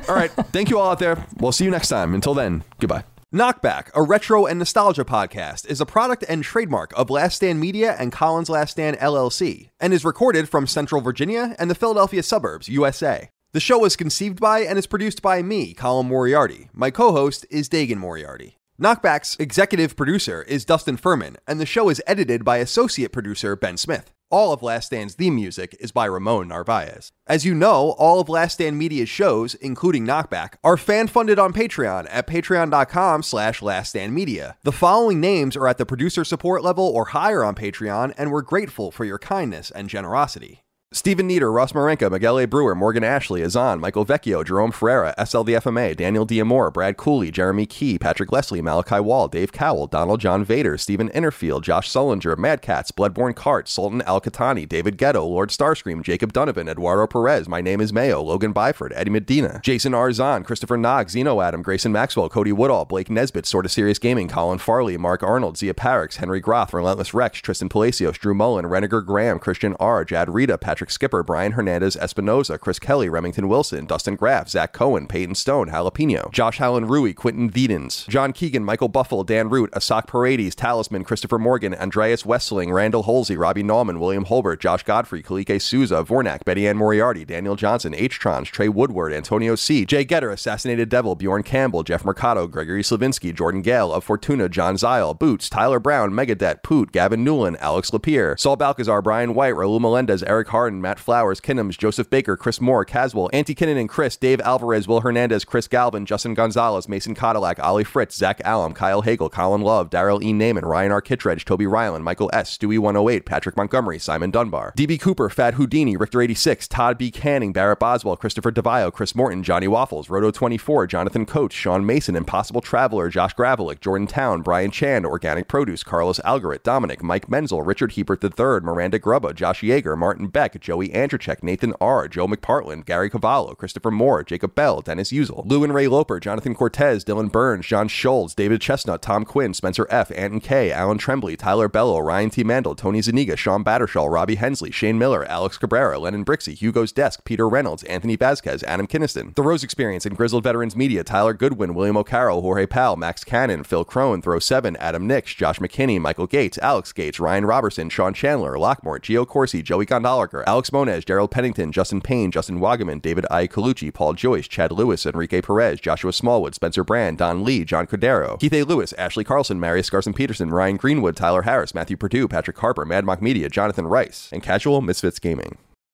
All right. Thank you all out there. We'll see you next time. Until then, goodbye. Knockback, a retro and nostalgia podcast, is a product and trademark of Last Stand Media and Colin's Last Stand LLC, and is recorded from Central Virginia and the Philadelphia suburbs, USA. The show was conceived by and is produced by me, Colin Moriarty. My co host is Dagan Moriarty. Knockback's executive producer is Dustin Furman, and the show is edited by associate producer Ben Smith. All of Last Stand's theme music is by Ramon Narvaez. As you know, all of Last Stand Media's shows, including Knockback, are fan-funded on Patreon at patreon.com slash laststandmedia. The following names are at the producer support level or higher on Patreon, and we're grateful for your kindness and generosity. Stephen Nieder, Ross Marenka, Miguel A. Brewer, Morgan Ashley, Azan, Michael Vecchio, Jerome Ferreira, SLDFMA, Daniel Diamore, Brad Cooley, Jeremy Key, Patrick Leslie, Malachi Wall, Dave Cowell, Donald John Vader, Stephen Innerfield, Josh Sullinger, Mad Cats, Bloodborne Cart, Sultan Al Katani, David Ghetto, Lord Starscream, Jacob Donovan, Eduardo Perez, My Name is Mayo, Logan Byford, Eddie Medina, Jason Arzan, Christopher Nog, Zeno Adam, Grayson Maxwell, Cody Woodall, Blake Nesbitt, Sorta Serious Gaming, Colin Farley, Mark Arnold, Zia Parix, Henry Groth, Relentless Rex, Tristan Palacios, Drew Mullen, Reniger Graham, Christian R, Jad Rita, Patrick Skipper, Brian Hernandez Espinoza, Chris Kelly, Remington Wilson, Dustin Graff, Zach Cohen, Peyton Stone, Jalapeno, Josh Hallen Rui, Quentin Vedens, John Keegan, Michael Buffalo, Dan Root, Asak Paredes, Talisman, Christopher Morgan, Andreas Westling, Randall Holsey, Robbie Nauman, William Holbert, Josh Godfrey, Kalike Souza, Vornak, Betty Ann Moriarty, Daniel Johnson, H-Trons, Trey Woodward, Antonio C., Jay Getter, Assassinated Devil, Bjorn Campbell, Jeff Mercado, Gregory Slavinsky, Jordan Gale, of Fortuna, John Zile, Boots, Tyler Brown, Megadet, Poot, Gavin Newland, Alex Lapierre, Saul Balcazar, Brian White, Raul Melendez, Eric Matt Flowers, Kinnams, Joseph Baker, Chris Moore, Caswell, Antti Kinnan and Chris, Dave Alvarez, Will Hernandez, Chris Galvin, Justin Gonzalez, Mason Cadillac, Ollie Fritz, Zach Allum, Kyle Hagel, Colin Love, Daryl E. Naiman, Ryan R. Kittredge, Toby Ryland, Michael S., Stewie 108, Patrick Montgomery, Simon Dunbar, DB Cooper, Fat Houdini, Richter 86, Todd B. Canning, Barrett Boswell, Christopher DeVio, Chris Morton, Johnny Waffles, Roto 24, Jonathan Coates, Sean Mason, Impossible Traveler, Josh Gravelick, Jordan Town, Brian Chan, Organic Produce, Carlos Algarit, Dominic, Mike Menzel, Richard Hebert III, Miranda Grubba, Josh Yeager, Martin Beck, Joey Andrzejczyk, Nathan R., Joe McPartland, Gary Cavallo, Christopher Moore, Jacob Bell, Dennis Usel, Lou and Ray Loper, Jonathan Cortez, Dylan Burns, John Schultz, David Chestnut, Tom Quinn, Spencer F., Anton K., Alan Trembley, Tyler Bello, Ryan T. Mandel, Tony Zaniga, Sean Battershall, Robbie Hensley, Shane Miller, Alex Cabrera, Lennon Brixey, Hugo's Desk, Peter Reynolds, Anthony Vasquez, Adam Kinniston, The Rose Experience and Grizzled Veterans Media, Tyler Goodwin, William O'Carroll, Jorge Powell, Max Cannon, Phil Crone, Throw 7, Adam Nix, Josh McKinney, Michael Gates, Alex Gates, Ryan Robertson, Sean Chandler, Lockmore, Gio Corsi, Joey Gondolager, Alex Mones, Daryl Pennington, Justin Payne, Justin Wagaman, David I. Colucci, Paul Joyce, Chad Lewis, Enrique Perez, Joshua Smallwood, Spencer Brand, Don Lee, John Cordero, Keith A. Lewis, Ashley Carlson, Marius Garson Peterson, Ryan Greenwood, Tyler Harris, Matthew Purdue, Patrick Harper, Mad Mock Media, Jonathan Rice, and Casual Misfits Gaming.